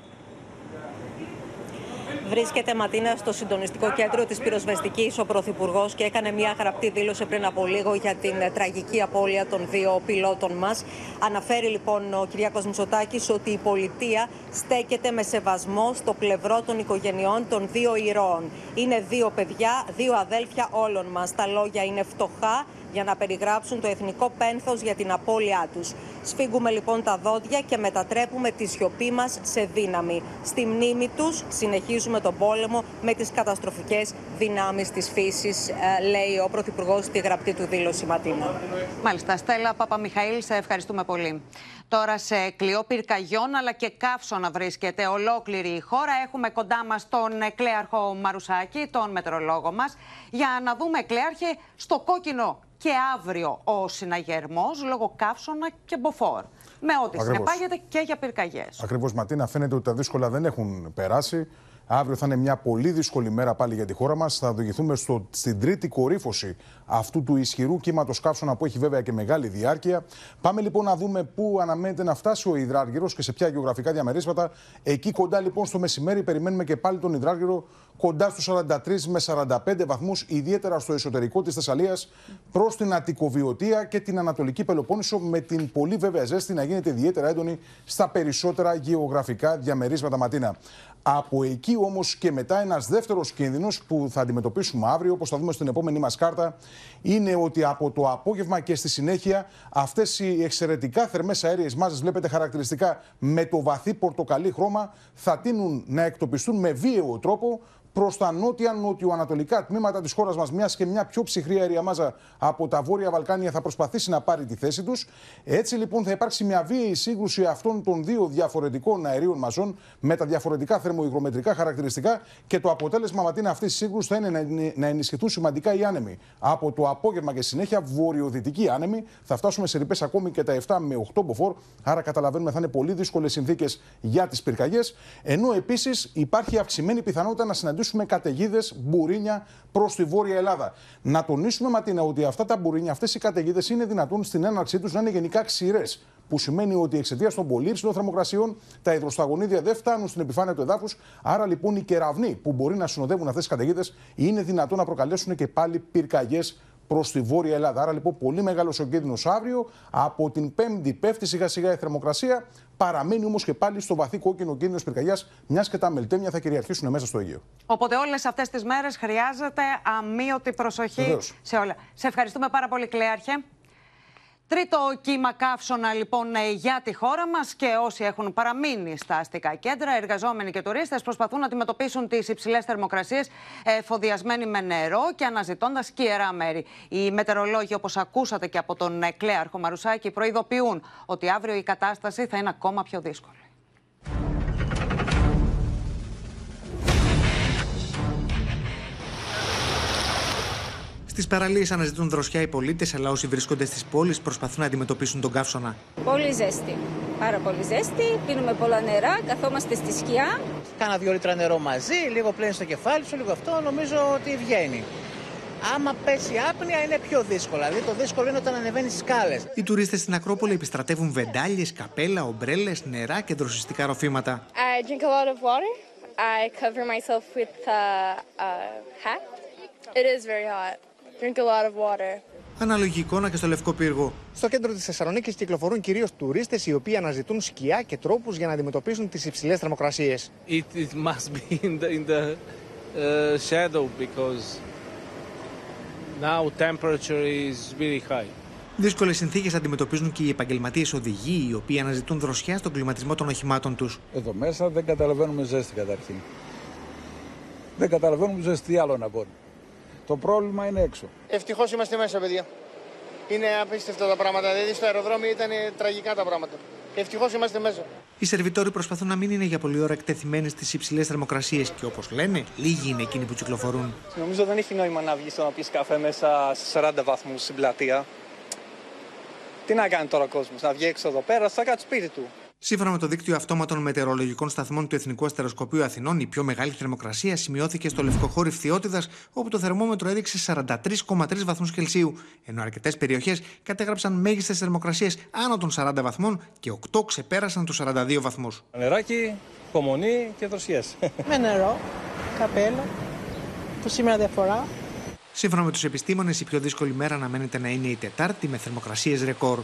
Βρίσκεται Ματίνα στο συντονιστικό κέντρο της πυροσβεστικής ο Πρωθυπουργός και έκανε μια γραπτή δήλωση πριν από λίγο για την τραγική απώλεια των δύο πιλότων μας. Αναφέρει λοιπόν ο κ. Μητσοτάκης ότι η πολιτεία στέκεται με σεβασμό στο πλευρό των οικογενειών των δύο ηρώων. Είναι δύο παιδιά, δύο αδέλφια όλων μας. Τα λόγια είναι φτωχά για να περιγράψουν το εθνικό πένθος για την απώλειά τους. Σφίγγουμε λοιπόν τα δόντια και μετατρέπουμε τη σιωπή μας σε δύναμη. Στη μνήμη τους συνεχίζουμε τον πόλεμο με τις καταστροφικές δυνάμεις της φύσης, ε, λέει ο Πρωθυπουργός στη γραπτή του δήλωση Ματίνα. Μάλιστα. Στέλλα Παπαμιχαήλ, σε ευχαριστούμε πολύ. Τώρα σε κλειό πυρκαγιών αλλά και καύσωνα βρίσκεται ολόκληρη η χώρα. Έχουμε κοντά μας τον Κλέαρχο Μαρουσάκη, τον μετρολόγο μας, για να δούμε, Κλέαρχε, στο κόκκινο και αύριο ο συναγερμός λόγω καύσωνα και μποφόρ. Με ό,τι Ακριβώς. συνεπάγεται και για πυρκαγιές. Ακριβώς, Ματίνα, φαίνεται ότι τα δύσκολα δεν έχουν περάσει. Αύριο θα είναι μια πολύ δύσκολη μέρα πάλι για τη χώρα μας. Θα οδηγηθούμε στο, στην τρίτη κορύφωση αυτού του ισχυρού κύματος καύσωνα που έχει βέβαια και μεγάλη διάρκεια. Πάμε λοιπόν να δούμε πού αναμένεται να φτάσει ο υδράργυρος και σε ποια γεωγραφικά διαμερίσματα. Εκεί κοντά λοιπόν στο μεσημέρι περιμένουμε και πάλι τον υδράργυρο κοντά στους 43 με 45 βαθμούς, ιδιαίτερα στο εσωτερικό της Θεσσαλίας, προς την Αττικοβιωτία και την Ανατολική Πελοπόννησο, με την πολύ βέβαια ζέστη να γίνεται ιδιαίτερα έντονη στα περισσότερα γεωγραφικά διαμερίσματα Ματίνα. Από εκεί όμως και μετά, ένας δεύτερος κίνδυνος που θα αντιμετωπίσουμε αύριο, όπως θα δούμε στην επόμενή μας κάρτα, είναι ότι από το απόγευμα και στη συνέχεια αυτές οι εξαιρετικά θερμές αέριες μάζες, βλέπετε χαρακτηριστικά με το βαθύ πορτοκαλί χρώμα, θα τείνουν να εκτοπιστούν με βίαιο τρόπο προς τα νότια νοτιοανατολικά τμήματα της χώρας μας, μιας και μια πιο ψυχρή αέρια μάζα από τα βόρεια Βαλκάνια θα προσπαθήσει να πάρει τη θέση τους. Έτσι λοιπόν θα υπάρξει μια βίαιη σύγκρουση αυτών των δύο διαφορετικών αερίων μαζών με τα διαφορετικά θερμοϊγρομετρικά χαρακτηριστικά και το αποτέλεσμα ματίνα αυτή τη σύγκρουση θα είναι να- να ενισχυθούν σημαντικά οι άνεμοι. Από το απόγευμα και συνέχεια βορειοδυτικοί άνεμοι θα φτάσουμε σε ρηπές ακόμη και τα 7 με 8 μποφόρ. Άρα καταλαβαίνουμε θα είναι πολύ δύσκολες συνθήκες για τις πυρκαγιές. Ενώ επίσης υπάρχει αυξημένη πιθανότητα να συναντήσουμε καταιγίδες, μπουρίνια προς τη Βόρεια Ελλάδα. Να τονίσουμε, Ματίνα, ότι αυτά τα μπουρίνια, αυτές οι καταιγίδες είναι δυνατόν στην έναρξή τους να είναι γενικά ξηρές. Που σημαίνει ότι εξαιτίας των πολύ υψηλών θερμοκρασιών τα υδροσταγονίδια δεν φτάνουν στην επιφάνεια του εδάφους. Άρα λοιπόν οι κεραυνοί που μπορεί να συνοδεύουν αυτές τις καταιγίδες είναι δυνατόν να προκαλέσουν και πάλι πυρκαγιές προς τη Βόρεια Ελλάδα. Άρα λοιπόν πολύ μεγάλος ο κίνδυνος αύριο. Από την Πέμπτη πέφτει σιγά σιγά η θερμοκρασία. Παραμένει όμως και πάλι στο βαθύ κόκκινο κίνδυνος πυρκαγιάς, μιας και τα μελτέμια θα κυριαρχήσουν μέσα στο Αιγαίο. Οπότε όλες αυτές τις μέρες χρειάζεται αμύωτη προσοχή Βεβαίως. σε όλα. Σε ευχαριστούμε πάρα πολύ, Κλέαρχε. Τρίτο κύμα καύσωνα λοιπόν ε, για τη χώρα μας και όσοι έχουν παραμείνει στα αστικά κέντρα, εργαζόμενοι και τουρίστες, προσπαθούν να αντιμετωπίσουν τις υψηλές θερμοκρασίες φοδιασμένοι με νερό και αναζητώντας σκιερά μέρη. Οι μετεωρολόγοι, όπως ακούσατε και από τον ε, Κλέαρχο Μαρουσάκη, προειδοποιούν ότι αύριο η κατάσταση θα είναι ακόμα πιο δύσκολη. Στι παραλίες αναζητούν δροσιά οι πολίτες, αλλά όσοι βρίσκονται στις πόλεις προσπαθούν να αντιμετωπίσουν τον καύσωνα. Πολύ ζέστη. Πάρα πολύ ζέστη. Πίνουμε πολλά νερά, καθόμαστε στη σκιά. Κάνα δύο λίτρα νερό μαζί, λίγο πλένει στο κεφάλι σου, λίγο αυτό, νομίζω ότι βγαίνει. Άμα πέσει άπνοια είναι πιο δύσκολο. Δηλαδή το δύσκολο είναι όταν ανεβαίνεις σκάλες. Οι τουρίστες στην Ακρόπολη επιστρατεύουν βεντάλιες, καπέλα, ομπρέλες, νερά και δροσιστικά ροφήματα. I drink a lot of water. I cover myself with a, a hat. It is very hot. Drink a lot of water. Αναλογική εικόνα και στο Λευκό Πύργο. Στο κέντρο της Θεσσαλονίκης κυκλοφορούν κυρίως τουρίστες οι οποίοι αναζητούν σκιά και τρόπους για να αντιμετωπίσουν τις υψηλές θερμοκρασίες. It, it must be in the, in the uh, shadow because now temperature is really high. Δύσκολες συνθήκες αντιμετωπίζουν και οι επαγγελματίες οδηγοί, οι οποίοι αναζητούν δροσιά στον κλιματισμό των οχημάτων τους. Εδώ μέσα δεν καταλαβαίνουμε ζέστη καταρχήν. Δεν καταλαβαίνουμε ζέστη τι άλλο να πω. Το πρόβλημα είναι έξω. Ευτυχώς είμαστε μέσα, παιδιά. Είναι απίστευτα τα πράγματα. Δηλαδή στο αεροδρόμιο ήταν τραγικά τα πράγματα. Ευτυχώς είμαστε μέσα. Οι σερβιτόροι προσπαθούν να μην είναι για πολλή ώρα εκτεθειμένοι στις υψηλές θερμοκρασίες και όπως λένε, λίγοι είναι εκείνοι που κυκλοφορούν. Νομίζω δεν έχει νόημα να βγεις να πεις καφέ μέσα σε 40 βαθμούς στην πλατεία. Τι να κάνει τώρα ο κόσμος, να βγει έξω εδώ πέρα, θα κάτσει σπίτι του. Σύμφωνα με το δίκτυο αυτόματων μετεωρολογικών σταθμών του Εθνικού Αστεροσκοπείου Αθηνών, η πιο μεγάλη θερμοκρασία σημειώθηκε στο Λευκοχώρι Φθιώτιδα, όπου το θερμόμετρο έδειξε 43,3 βαθμούς Κελσίου, ενώ αρκετές περιοχές κατέγραψαν μέγιστες θερμοκρασίες άνω των 40 βαθμών και 8 ξεπέρασαν τους 42 βαθμούς. Νεράκι, υπομονή και δροσιές. Με νερό. καπέλο που σήμερα διαφορά. Σύμφωνα με τους επιστήμονες, η πιο δύσκολη μέρα αναμένεται να είναι η Τετάρτη με θερμοκρασίες ρεκόρ.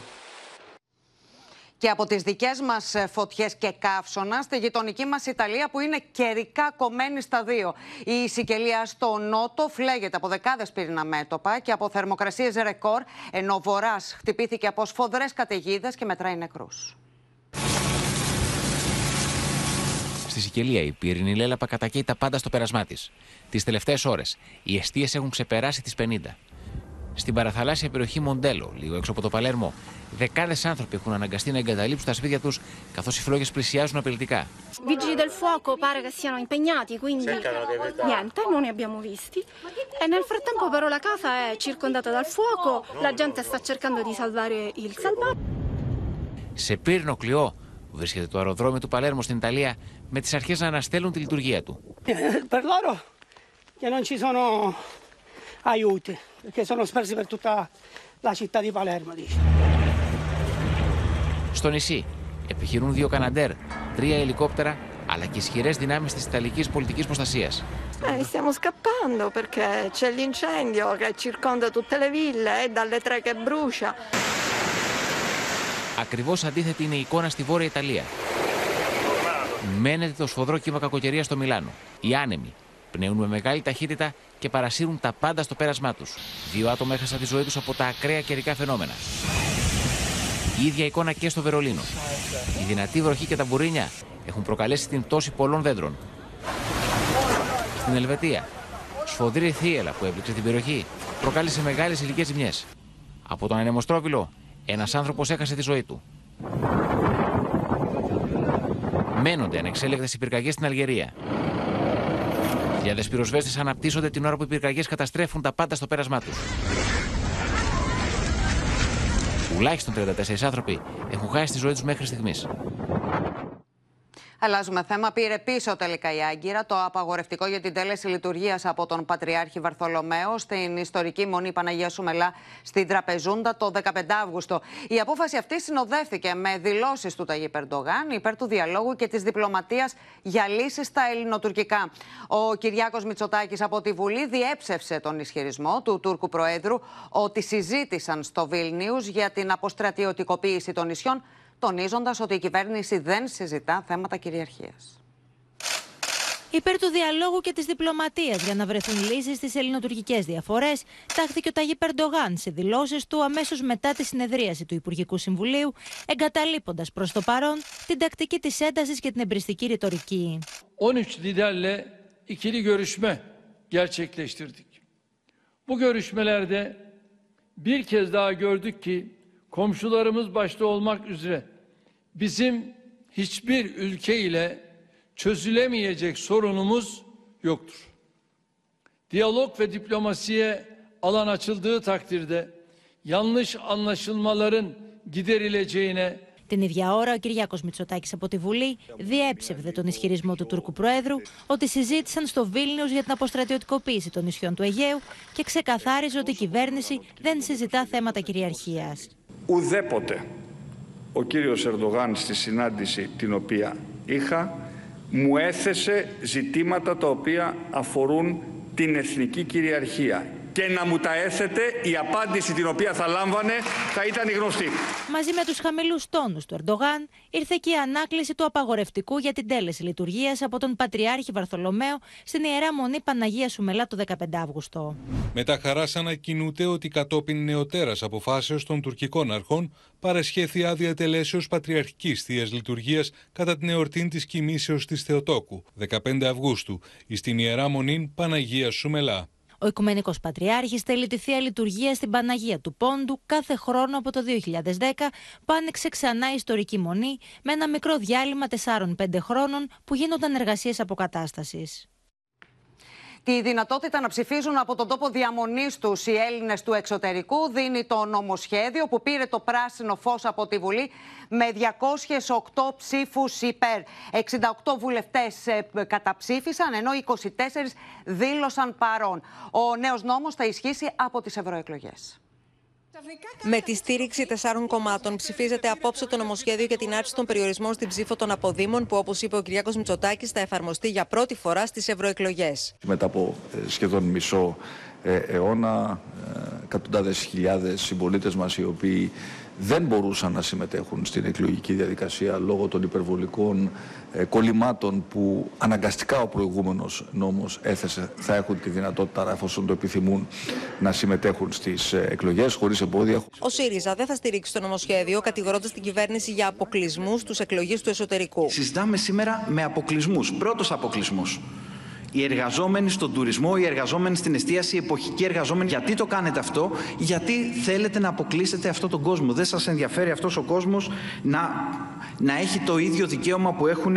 Και από τις δικές μας ε, φωτιές και καύσωνα στη γειτονική μας Ιταλία που είναι καιρικά κομμένη στα δύο. Η Σικελία στο νότο φλέγεται από δεκάδες πύρινα μέτωπα και από θερμοκρασίες ρεκόρ, ενώ ο Βορράς χτυπήθηκε από σφοδρές καταιγίδες και μετράει νεκρούς. Στη Σικελία η πύρινη λέλαπα κατακαίει τα πάντα στο πέρασμά της. Τις τελευταίες ώρες οι αιστείες έχουν ξεπεράσει τις 50. Στην παραθαλάσσια περιοχή Μοντέλο, λίγο έξω από το Παλέρμο, δεκάδες άνθρωποι έχουν αναγκαστεί να εγκαταλείψουν τα σπίτια τους καθώς οι φλόγες πλησιάζουν απειλητικά. Vigili del fuoco pare che siano impegnati, quindi niente, non ne abbiamo visti. E nel frattempo però la casa è circondata dal fuoco, la gente sta cercando di salvare il salvato. Σε πύρινο κλειό βρίσκεται το αεροδρόμιο του Παλέρμο στην Ιταλία με τις αρχές να αναστέλουν τη λειτουργία του. <laughs> Per loro che non ci sono aiuti, perché sono spersi per tutta la città di Palermo, dice. Στο νησί επιχειρούν δύο Καναντέρ, τρία ελικόπτερα αλλά και ισχυρές δυνάμεις της Ιταλικής πολιτικής προστασίας. Eh, stiamo scappando perché c'è l'incendio che circonda tutte le ville e dalle tre che brucia. Ακριβώς αντίθετη είναι η εικόνα στη Βόρεια Ιταλία. Μένεται το σφοδρό κύμα κακοκαιρία στο Μιλάνο. Οι άνεμοι πνέουν με μεγάλη ταχύτητα και παρασύρουν τα πάντα στο πέρασμά τους. Δύο άτομα έχασαν τη ζωή τους από τα ακραία καιρικά φαινόμενα. Η ίδια εικόνα και στο Βερολίνο. Η δυνατή βροχή και τα μπουρίνια έχουν προκαλέσει την πτώση πολλών δέντρων. Στην Ελβετία, σφοδρή θύελα που έπληξε την περιοχή προκάλεσε μεγάλες ηλικίε ζημιές. Από τον ανεμοστρόβιλο, ένας άνθρωπος έχασε τη ζωή του. Μένονται ανεξέλεγκτες οι πυρκαγιές στην Αλγερία. Χιλιάδε πυροσβέστε αναπτύσσονται την ώρα που οι πυρκαγιές καταστρέφουν τα πάντα στο πέρασμά τους. Τουλάχιστον 34 άνθρωποι έχουν χάσει τη ζωή τους μέχρι στιγμής. Αλλάζουμε θέμα. Πήρε πίσω τελικά η Άγκυρα το απαγορευτικό για την τέλεση λειτουργίας από τον Πατριάρχη Βαρθολομαίο στην ιστορική μονή Παναγία Σουμελά στην Τραπεζούντα το 15 Αύγουστο. Η απόφαση αυτή συνοδεύτηκε με δηλώσεις του Ταγί Περντογάν υπέρ του διαλόγου και της διπλωματίας για λύσεις στα ελληνοτουρκικά. Ο Κυριάκος Μητσοτάκης από τη Βουλή διέψευσε τον ισχυρισμό του Τούρκου Προέδρου ότι συζήτησαν στο Βίλνιου για την αποστρατιωτικοποίηση των νησιών τονίζοντας ότι η κυβέρνηση δεν συζητά θέματα κυριαρχίας. Υπέρ του διαλόγου και της διπλωματίας για να βρεθούν λύσεις στις ελληνοτουρκικές διαφορές, τάχθηκε ο Ταγί Περντογάν σε δηλώσεις του αμέσως μετά τη συνεδρίαση του Υπουργικού Συμβουλίου, εγκαταλείποντας προς το παρόν την τακτική της έντασης και την εμπριστική ρητορική. 13 liderle ikili görüşme gerçekleştirdik. Bu görüşmelerde bir kez daha gördük ki komşularımız başta olmak üzere bizim hiçbir ülke ile çözülemeyecek sorunumuz yoktur. Diyalog ve diplomasiye alan açıldığı takdirde yanlış anlaşılmaların giderileceğine Την ίδια ώρα, ο Κυριάκος Μητσοτάκης από τη Βουλή διέψευδε τον ισχυρισμό του Τούρκου Προέδρου ότι συζήτησαν στο Βίλνιους για την αποστρατιωτικοποίηση των νησιών του Αιγαίου και ξεκαθάριζε ότι η κυβέρνηση δεν συζητά θέματα κυριαρχίας. Ουδέποτε ο κύριος Ερντογάν στη συνάντηση την οποία είχα μου έθεσε ζητήματα τα οποία αφορούν την εθνική κυριαρχία και να μου τα έθετε, η απάντηση την οποία θα λάμβανε θα ήταν η γνωστή. Μαζί με τους χαμηλούς τόνους του Ερντογάν ήρθε και η ανάκληση του απαγορευτικού για την τέλεση λειτουργίας από τον Πατριάρχη Βαρθολομαίο στην Ιερά Μονή Παναγίας Σουμελά το 15 Αύγουστο. Με τα χαράς ανακοινούται ότι κατόπιν νεωτέρας αποφάσεως των τουρκικών αρχών παρεσχέθη άδεια τελέσεως πατριαρχικής θείας λειτουργίας κατά την εορτή της κοιμήσεως της Θεοτόκου 15 Αυγούστου στην Ιερά Μονή Παναγίας Σουμελά. Ο Οικουμενικός Πατριάρχης θέλει τη θεία λειτουργία στην Παναγία του Πόντου κάθε χρόνο από το 2010 που άνοιξε ξανά η ιστορική μονή με ένα μικρό διάλειμμα 4-5 χρόνων που γίνονταν εργασίες αποκατάστασης. Τη δυνατότητα να ψηφίζουν από τον τόπο διαμονής τους οι Έλληνες του εξωτερικού δίνει το νομοσχέδιο που πήρε το πράσινο φως από τη Βουλή με 208 ψήφους υπέρ. 68 βουλευτές ε, καταψήφισαν, ενώ 24 δήλωσαν παρόν. Ο νέος νόμος θα ισχύσει από τις ευρωεκλογές. Με τη στήριξη τεσσάρων κομμάτων ψηφίζεται απόψε το νομοσχέδιο για την άρση των περιορισμών στην ψήφο των αποδήμων, που όπως είπε ο κ. Μητσοτάκης, θα εφαρμοστεί για πρώτη φορά στις ευρωεκλογές. Μετά από ε, σχεδόν μισό ε, αιώνα, ε, εκατοντάδες χιλιάδες συμπολίτες μας οι οποίοι δεν μπορούσαν να συμμετέχουν στην εκλογική διαδικασία λόγω των υπερβολικών ε, κολλημάτων που αναγκαστικά ο προηγούμενος νόμος έθεσε θα έχουν τη δυνατότητα εφόσον το επιθυμούν να συμμετέχουν στις ε, εκλογές χωρίς εμπόδια. Ο ΣΥΡΙΖΑ δεν θα στηρίξει το νομοσχέδιο κατηγορώντας την κυβέρνηση για αποκλεισμούς στους εκλογείς του εσωτερικού. Συζητάμε σήμερα με αποκλεισμούς. Πρώτος αποκλεισμός οι εργαζόμενοι στον τουρισμό, οι εργαζόμενοι στην εστίαση, οι εποχικοί εργαζόμενοι. Γιατί το κάνετε αυτό, γιατί θέλετε να αποκλείσετε αυτόν τον κόσμο. Δεν σας ενδιαφέρει αυτός ο κόσμος να, να έχει το ίδιο δικαίωμα που έχουν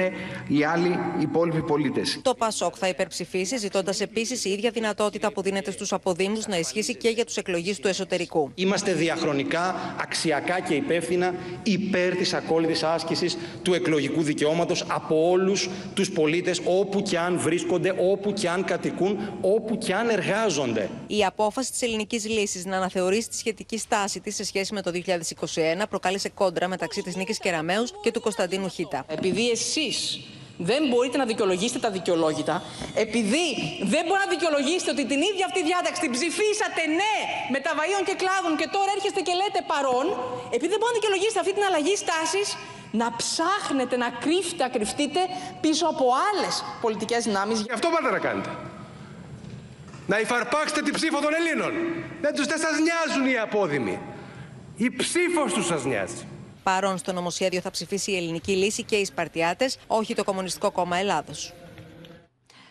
οι άλλοι υπόλοιποι πολίτες. Το ΠΑΣΟΚ θα υπερψηφίσει, ζητώντας επίσης η ίδια δυνατότητα που δίνεται στους αποδήμους να ισχύσει και για τους εκλογείς του εσωτερικού. Είμαστε διαχρονικά, αξιακά και υπεύθυνα υπέρ της ακόλυτη άσκησης του εκλογικού δικαιώματος από όλους τους πολίτες όπου και αν βρίσκονται, όπου και αν κατοικούν, όπου και αν εργάζονται. Η απόφαση της ελληνικής λύσης να αναθεωρήσει τη σχετική στάση της σε σχέση με το 2021 προκάλεσε κόντρα μεταξύ της Νίκης Κεραμέους και του Κωνσταντίνου Χίτα. Επειδή εσείς δεν μπορείτε να δικαιολογήσετε τα δικαιολόγητα, επειδή δεν μπορείτε να δικαιολογήσετε ότι την ίδια αυτή διάταξη την ψηφίσατε ναι με τα βαΐων και κλάδων και τώρα έρχεστε και λέτε παρόν, επειδή δεν μπορείτε να δικαιολογήσετε αυτή την αλλαγή στάσης, να ψάχνετε να κρύφτε, να κρυφτείτε πίσω από άλλες πολιτικές δυνάμεις. Γι' αυτό πάτε να κάνετε. Να υφαρπάξετε την ψήφο των Ελλήνων. Δεν τους δεν σας νοιάζουν οι απόδημοι. Η ψήφος τους σας νοιάζει. Παρόν στο νομοσχέδιο θα ψηφίσει η Ελληνική Λύση και οι Σπαρτιάτες, όχι το Κομμουνιστικό Κόμμα Ελλάδος.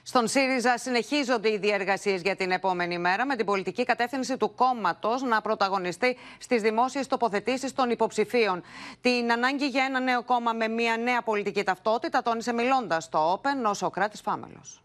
Στον ΣΥΡΙΖΑ συνεχίζονται οι διεργασίες για την επόμενη μέρα με την πολιτική κατεύθυνση του κόμματος να πρωταγωνιστεί στις δημόσιες τοποθετήσεις των υποψηφίων. Την ανάγκη για ένα νέο κόμμα με μια νέα πολιτική ταυτότητα τόνισε μιλώντας στο Όπεν ο Σοκράτης Φάμελος.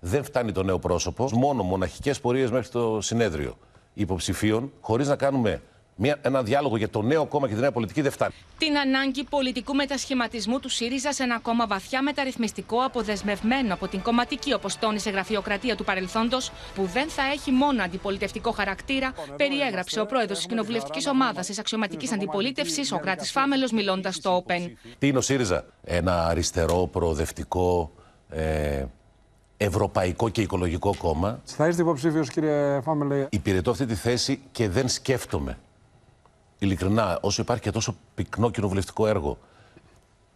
Δεν φτάνει το νέο πρόσωπο, μόνο μοναχικές πορείες μέχρι το συνέδριο υποψηφίων, χωρίς να κάνουμε μια, ένα διάλογο για το νέο κόμμα και τη νέα πολιτική δεν φτάνει. Την ανάγκη πολιτικού μετασχηματισμού του ΣΥΡΙΖΑ σε ένα κόμμα βαθιά μεταρρυθμιστικό, αποδεσμευμένο από την κομματική, όπως τόνισε γραφειοκρατία του παρελθόντος, που δεν θα έχει μόνο αντιπολιτευτικό χαρακτήρα, περιέγραψε ο πρόεδρος της κοινοβουλευτικής ομάδας της αξιωματικής αντιπολίτευσης, ο Κράτης Φάμελος, μιλώντας στο Όπεν. Τι είναι ο ΣΥΡΙΖΑ, ένα αριστερό, προοδευτικό, ε, ευρωπαϊκό και οικολογικό κόμμα. Θα είστε υποψήφιος, κύριε Φάμελε. Υπηρετώ αυτή τη θέση και δεν σκέφτομαι ειλικρινά, όσο υπάρχει και τόσο πυκνό κοινοβουλευτικό έργο,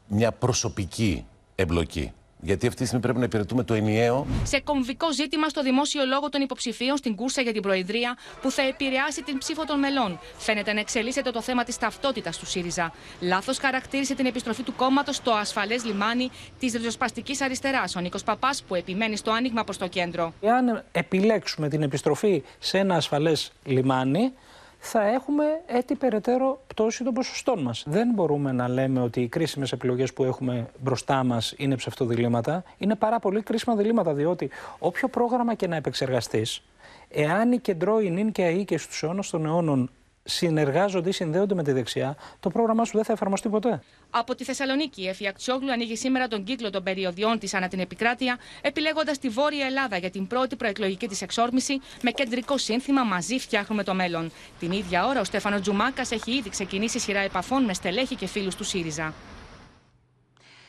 μια προσωπική εμπλοκή. Γιατί αυτή τη στιγμή πρέπει να υπηρετούμε το ενιαίο. Σε κομβικό ζήτημα στο δημόσιο λόγο των υποψηφίων στην κούρσα για την Προεδρία, που θα επηρεάσει την ψήφο των μελών, φαίνεται να εξελίσσεται το θέμα της ταυτότητας του ΣΥΡΙΖΑ. Λάθος χαρακτήρισε την επιστροφή του κόμματος στο ασφαλές λιμάνι της ριζοσπαστικής αριστεράς, ο Νίκος Παπάς, που επιμένει στο άνοιγμα προς το κέντρο. Εάν επιλέξουμε την επιστροφή σε ένα ασφαλές λιμάνι, θα έχουμε έτσι περαιτέρω πτώση των ποσοστών μας. Δεν μπορούμε να λέμε ότι οι κρίσιμες επιλογές που έχουμε μπροστά μας είναι ψευτοδιλήμματα. Είναι πάρα πολύ κρίσιμα διλήμματα, διότι όποιο πρόγραμμα και να επεξεργαστείς, εάν η κεντρώοι νυν και αή και στους αιώνας των αιώνων συνεργάζονται ή συνδέονται με τη δεξιά, το πρόγραμμά σου δεν θα εφαρμοστεί ποτέ. Από τη Θεσσαλονίκη, η Εφη Αξιόγλου ανοίγει σήμερα τον κύκλο των περιοδιών της ανά την επικράτεια, επιλέγοντας τη Βόρεια Ελλάδα για την πρώτη προεκλογική της εξόρμηση με κεντρικό σύνθημα Μαζί φτιάχνουμε το μέλλον. Την ίδια ώρα, ο Στέφανος Τζουμάκας έχει ήδη ξεκινήσει σειρά επαφών με στελέχη και φίλους του ΣΥΡΙΖΑ.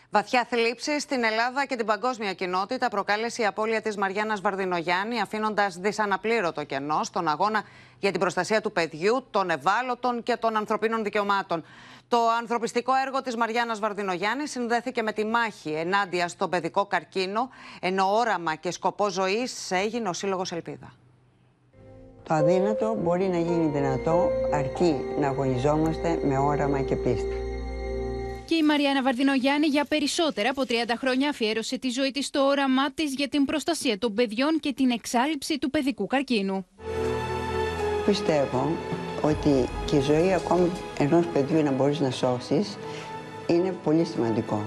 Βαθιά θλίψη στην Ελλάδα και την παγκόσμια κοινότητα προκάλεσε η απώλεια της Μαριάννας Βαρδινογιάννη, αφήνοντας δυσαναπλήρωτο κενό στον αγώνα για την προστασία του παιδιού, των ευάλωτων και των ανθρωπίνων δικαιωμάτων. Το ανθρωπιστικό έργο της Μαριάννας Βαρδινογιάννη συνδέθηκε με τη μάχη ενάντια στον παιδικό καρκίνο, ενώ όραμα και σκοπό ζωής έγινε ο Σύλλογος Ελπίδα. Το αδύνατο μπορεί να γίνει δυνατό αρκεί να αγωνιζόμαστε με όραμα και πίστη. Και η Μαριάννα Βαρδινογιάννη για περισσότερα από 30 χρόνια αφιέρωσε τη ζωή της στο όραμά της για την προστασία των παιδιών και την εξάλληψη του παιδικού καρκίνου. Πιστεύω ότι και η ζωή ακόμη ενός παιδιού να μπορείς να σώσεις είναι πολύ σημαντικό.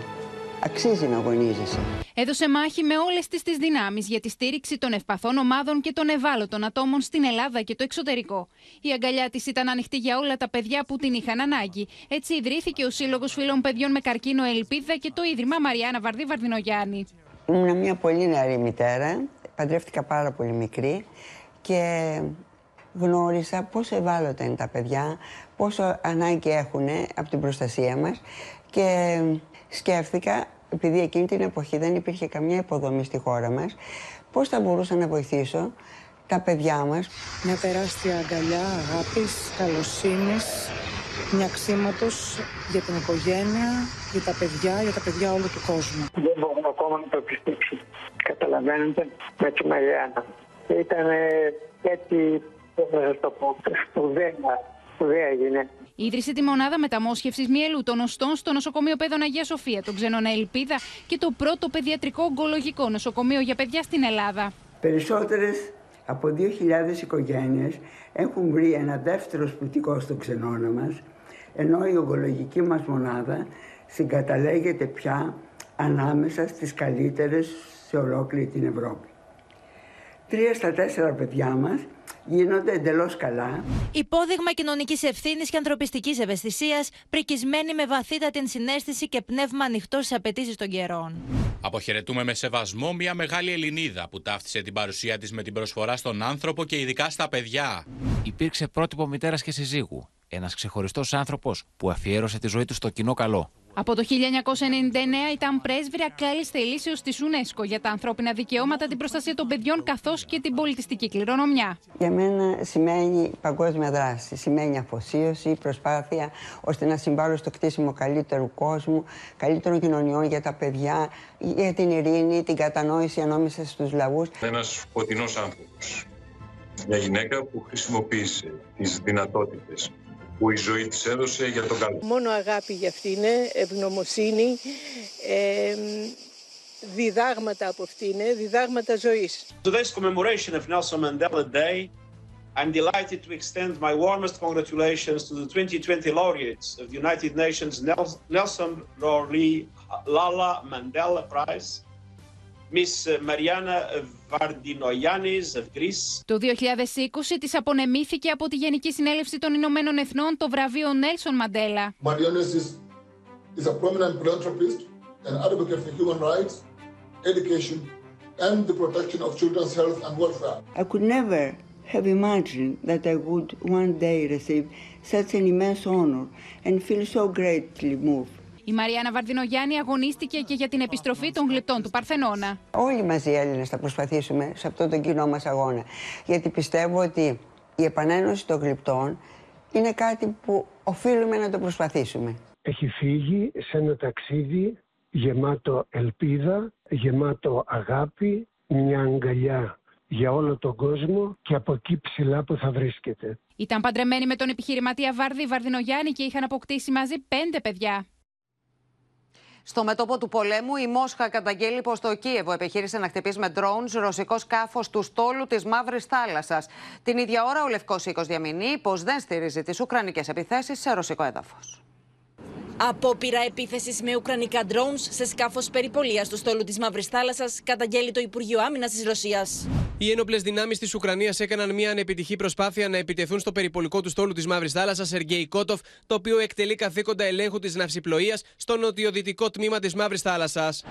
Αξίζει να αγωνίζεσαι. Έδωσε μάχη με όλες τις τις δυνάμεις για τη στήριξη των ευπαθών ομάδων και των ευάλωτων ατόμων στην Ελλάδα και το εξωτερικό. Η αγκαλιά της ήταν ανοιχτή για όλα τα παιδιά που την είχαν ανάγκη. Έτσι ιδρύθηκε ο Σύλλογος Φίλων Παιδιών με Καρκίνο Ελπίδα και το Ίδρυμα Μαριάννα Βαρδί Βαρδινογιάννη. Ήμουν μια πολύ νεαρή μητέρα, παντρεύτηκα πάρα πολύ μικρή και γνώρισα πόσο ευάλωτα είναι τα παιδιά, πόσο ανάγκη έχουν από την προστασία μας και σκέφτηκα, επειδή εκείνη την εποχή δεν υπήρχε καμία υποδομή στη χώρα μας, πώς θα μπορούσα να βοηθήσω τα παιδιά μας; Μια τεράστια αγκαλιά αγάπης, καλοσύνης, ξήματος για την οικογένεια, για τα παιδιά, για τα παιδιά όλου του κόσμου. Δεν μπορούμε ακόμα να το πιστέψω. Καταλαβαίνετε, με τη Μαριάννα. Ήταν έτσι, πώς να το πω, σπουδαία, σπουδαία γυναίκα. Ίδρυσε τη μονάδα μεταμόσχευσης μυελού των οστών στο νοσοκομείο Παιδών Αγία Σοφία, τον Ξενώνα Ελπίδα και το πρώτο παιδιατρικό ογκολογικό νοσοκομείο για παιδιά στην Ελλάδα. Περισσότερες από 2.000 οικογένειες έχουν βρει ένα δεύτερο σπιτικό στο ξενώνα μας, ενώ η ογκολογική μας μονάδα συγκαταλέγεται πια ανάμεσα στις καλύτερες σε ολόκληρη την Ευρώπη. Τρία στα τέσσερα παιδιά μας γίνονται εντελώς καλά. Υπόδειγμα κοινωνικής ευθύνης και ανθρωπιστικής ευαισθησίας, πρικισμένη με βαθύτατη συνέστηση και πνεύμα ανοιχτός στις απαιτήσεις των καιρών. Αποχαιρετούμε με σεβασμό μια μεγάλη Ελληνίδα που ταύτισε την παρουσία της με την προσφορά στον άνθρωπο και ειδικά στα παιδιά. Υπήρξε πρότυπο μητέρας και συζύγου. Ένας ξεχωριστός άνθρωπος που αφιέρωσε τη ζωή του στο κοινό καλό. Από το 1999 ήταν πρέσβυρα καλή θελήσεω της UNESCO για τα ανθρώπινα δικαιώματα, την προστασία των παιδιών καθώς και την πολιτιστική κληρονομιά. Για μένα σημαίνει παγκόσμια δράση. Σημαίνει αφοσίωση, προσπάθεια ώστε να συμβάλλω στο κτίσιμο καλύτερου κόσμου, καλύτερων κοινωνιών για τα παιδιά, για την ειρήνη, την κατανόηση ανάμεσα στους λαούς. Ένας φωτεινός άνθρωπος. Μια γυναίκα που χρησιμοποίησε τις δυνατότητες που η ζωή της έδωσε για τον καλό. Μόνο αγάπη για αυτή είναι, ευγνωμοσύνη, ε, διδάγματα από αυτή είναι, διδάγματα ζωής. Today's commemoration of Nelson Mandela Day, I'm delighted to extend my warmest congratulations to the 2020 laureates of the United Nations Nelson Rory Lala Mandela Prize Miss Mariana Vardinoyannis of Greece. Το 2020 της απονεμήθηκε από τη Γενική Συνέλευση των Ηνωμένων Εθνών το βραβείο Νέλσον Μαντέλα. Marianas is, is a prominent philanthropist and advocate for human rights, education and the protection of children's health and welfare. I could never have imagined that I would one day receive such an immense honor and feel so greatly moved. Η Μαριάννα Βαρδινογιάννη αγωνίστηκε και για την επιστροφή των γλυπτών του Παρθενώνα. Όλοι μαζί οι Έλληνες θα προσπαθήσουμε σε αυτόν τον κοινό μας αγώνα. Γιατί πιστεύω ότι η επανένωση των γλυπτών είναι κάτι που οφείλουμε να το προσπαθήσουμε. Έχει φύγει σε ένα ταξίδι γεμάτο ελπίδα, γεμάτο αγάπη, μια αγκαλιά για όλο τον κόσμο και από εκεί ψηλά που θα βρίσκεται. Ήταν παντρεμένη με τον επιχειρηματία Βάρδη Βαρδινογιάννη και είχαν αποκτήσει μαζί πέντε παιδιά. Στο μέτωπο του πολέμου, η Μόσχα καταγγέλει πως το Κίεβο επιχείρησε να χτυπήσει με drones ρωσικό σκάφος του στόλου της Μαύρης Θάλασσας. Την ίδια ώρα, ο Λευκός Οίκος διαμηνεί πως δεν στηρίζει τις ουκρανικές επιθέσεις σε ρωσικό έδαφος. Απόπειρα επίθεσης με ουκρανικά drones σε σκάφος περιπολίας του στόλου της Μαύρης Θάλασσας καταγγέλει το Υπουργείο Άμυνας της Ρωσίας. Οι ένοπλες δυνάμεις της Ουκρανίας έκαναν μια ανεπιτυχή προσπάθεια να επιτεθούν στο περιπολικό του στόλου της Μαύρης Θάλασσας, Σεργέη Κότοφ, το οποίο εκτελεί καθήκοντα ελέγχου της ναυσιπλοείας στο νοτιοδυτικό τμήμα της Μαύρης Θάλασσας.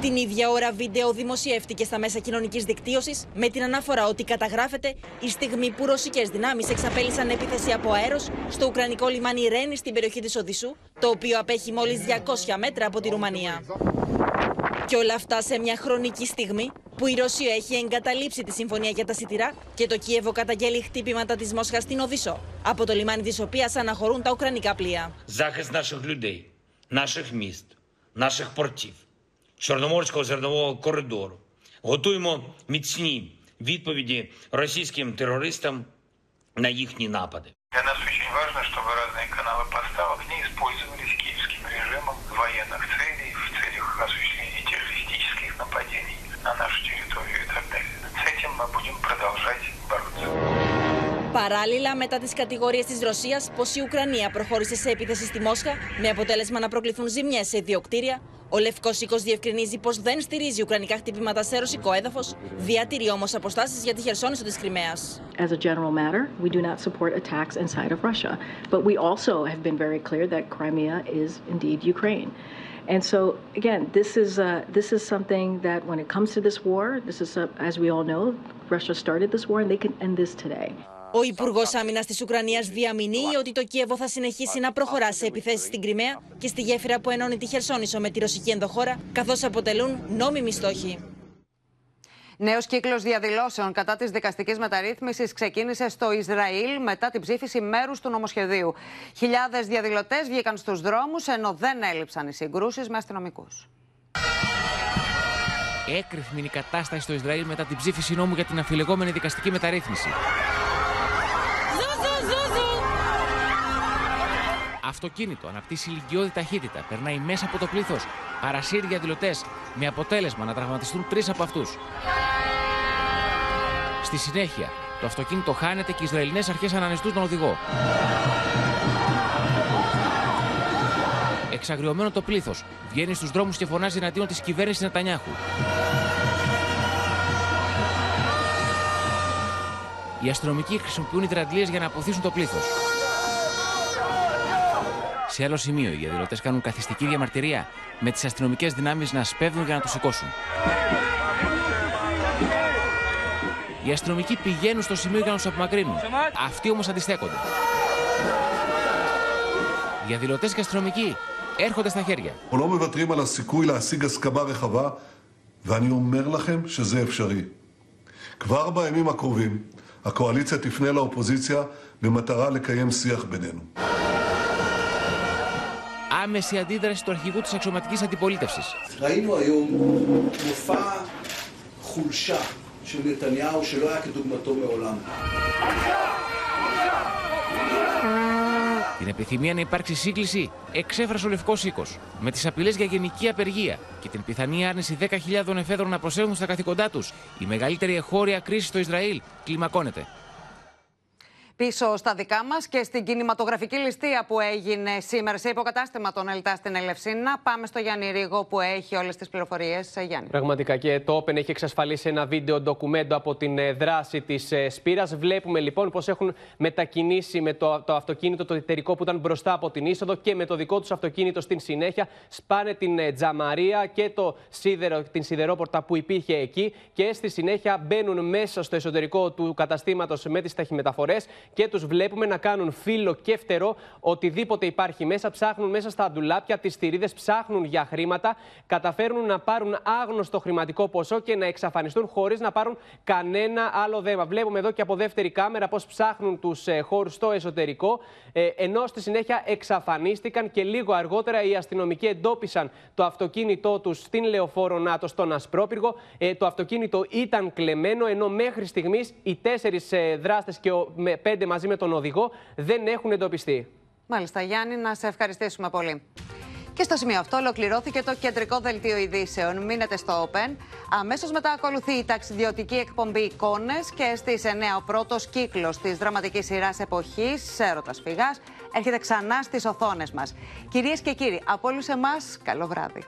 Την ίδια ώρα βίντεο δημοσιεύτηκε στα μέσα κοινωνικής δικτύωσης με την αναφορά ότι καταγράφεται η στιγμή που ρωσικές δυνάμεις εξαπέλυσαν επίθεση από αέρος στο ουκρανικό λιμάνι Ρένι στην περιοχή της Οδυσσού, το οποίο απέχει μόλις 200 μέτρα από τη Ρουμανία. Και όλα αυτά σε μια χρονική στιγμή που η Ρωσία έχει εγκαταλείψει τη συμφωνία για τα σιτηρά και το Κίεβο καταγγέλει χτύπηματα τη Μόσχα στην Οδυσσό, από το λιμάνι τη οποία αναχωρούν τα ουκρανικά πλοία. Захист наших людей, наших міст, наших портів, Чорноморського зернового коридору. Готуємо міцні відповіді російським терористам на їхні напади. Для нас очень важно, чтобы разные каналы поставок не использовались киевским режимом в военных целей, в целях осуществления террористических нападений на нашу территорию и так далее. С этим мы будем продолжать бороться. Παράλληλα, μετά τι κατηγορίε τη Ρωσία πω η Ουκρανία προχώρησε σε επίθεση στη Μόσχα με αποτέλεσμα να προκληθούν ζημιέ σε δύο κτίρια, ο Λευκό Οίκο διευκρινίζει πω δεν στηρίζει ουκρανικά χτυπήματα σε ρωσικό έδαφο, διατηρεί όμω αποστάσει για τη χερσόνησο τη Κρυμαία. As a general matter, we do not support attacks inside of Russia. But we also have been very clear that Crimea is indeed Ukraine. And so, again, this is, uh, this is something that when it comes to this war, this is, uh, as we all know, Russia started this war and they can end this today. Ο Υπουργός Άμυνας της Ουκρανίας διαμηνύει ότι το Κίεβο θα συνεχίσει να προχωρά σε επιθέσεις στην Κρυμαία και στη γέφυρα που ενώνει τη Χερσόνησο με τη ρωσική ενδοχώρα, καθώς αποτελούν νόμιμοι στόχοι. Νέος κύκλος διαδηλώσεων κατά της δικαστικής μεταρρύθμισης ξεκίνησε στο Ισραήλ μετά την ψήφιση μέρους του νομοσχεδίου. Χιλιάδες διαδηλωτές βγήκαν στους δρόμους ενώ δεν έλειψαν οι συγκρούσεις με αστυνομικούς. Έκρηθμη η κατάσταση στο Ισραήλ μετά την ψήφιση νόμου για την αφιλεγόμενη δικαστική μεταρρύθμιση. Αυτοκίνητο αναπτύσσει ηλικιώδη ταχύτητα, περνάει μέσα από το πλήθος, παρασύρει διαδηλωτέ, με αποτέλεσμα να τραυματιστούν τρεις από αυτούς. Στη συνέχεια, το αυτοκίνητο χάνεται και οι Ισραηλινές αρχές ανανεστούν τον οδηγό. Εξαγριωμένο το πλήθος, βγαίνει στους δρόμους και φωνάζει εναντίον της κυβέρνησης Νετανιάχου. Οι αστυνομικοί χρησιμοποιούν υδρατλίε για να αποθήσουν το πλήθος Σε άλλο σημείο, οι διαδηλωτέ κάνουν καθιστική διαμαρτυρία με τι αστυνομικέ δυνάμει να σπέβδουν για να του σηκώσουν. Οι αστυνομικοί πηγαίνουν στο σημείο για να του απομακρύνουν. Αυτοί όμω αντιστέκονται. Διαδηλωτέ και αστυνομικοί έρχονται στα χέρια. אנחנו לא מוותרים על הסיכוי להשיג הסכמה רחבה, ואני אומר לכם שזה אפשרי. כבר בימים הקרובים הקואליציה תפנה לאופוזיציה במטרה לקיים שיח בינינו. άμεση αντίδραση του αρχηγού της αξιωματικής αντιπολίτευσης. Την επιθυμία να υπάρξει σύγκληση εξέφρασε ο Λευκός Οίκος, με τις απειλές για γενική απεργία και την πιθανή άρνηση 10.000 εφέδρων να προσέχουν στα καθήκοντά τους. Η μεγαλύτερη εχώρια κρίση στο Ισραήλ κλιμακώνεται. Πίσω στα δικά μας και στην κινηματογραφική ληστεία που έγινε σήμερα σε υποκατάστημα των Ελτά στην Ελευσίνα. Πάμε στο Γιάννη Ρίγο που έχει όλες τις πληροφορίες. Γιάννη. Πραγματικά και το Open έχει εξασφαλίσει ένα βίντεο ντοκουμέντο από την ε, δράση της Σπύρας. Βλέπουμε λοιπόν πω έχουν μετακινήσει με το, το αυτοκίνητο το εταιρικό που ήταν μπροστά από την είσοδο και με το δικό τους αυτοκίνητο στην συνέχεια. Σπάνε την ε, τζαμαρία και το σίδερο, την σιδερόπορτα που υπήρχε εκεί και στη συνέχεια μπαίνουν μέσα στο εσωτερικό του καταστήματος με τις ταχυμεταφορές και τους βλέπουμε να κάνουν φύλλο και φτερό οτιδήποτε υπάρχει μέσα. Ψάχνουν μέσα στα ντουλάπια, τις θηρίδες, ψάχνουν για χρήματα, καταφέρνουν να πάρουν άγνωστο χρηματικό ποσό και να εξαφανιστούν χωρίς να πάρουν κανένα άλλο δέμα. Βλέπουμε εδώ και από δεύτερη κάμερα πώς ψάχνουν τους ε, χώρους στο εσωτερικό, ε, ενώ στη συνέχεια εξαφανίστηκαν και λίγο αργότερα οι αστυνομικοί εντόπισαν το αυτοκίνητό τους στην λεωφόρο ΝΑΤΟ στον Ασπρόπυργο. Ε, το αυτοκίνητο ήταν κλεμμένο, ενώ μέχρι στιγμής οι τέσσερις δράστες και πέντε 15 μαζί με τον οδηγό δεν έχουν εντοπιστεί. Μάλιστα, Γιάννη, να σε ευχαριστήσουμε πολύ. Και στο σημείο αυτό ολοκληρώθηκε το κεντρικό δελτίο ειδήσεων. Μείνετε στο Open. Αμέσως μετά ακολουθεί η ταξιδιωτική εκπομπή Εικόνες και στις 9 ο πρώτος κύκλος της δραματικής σειράς Εποχής, Έρωτας Φυγάς, έρχεται ξανά στις οθόνες μας. Κυρίες και κύριοι, από όλους εμάς, καλό βράδυ.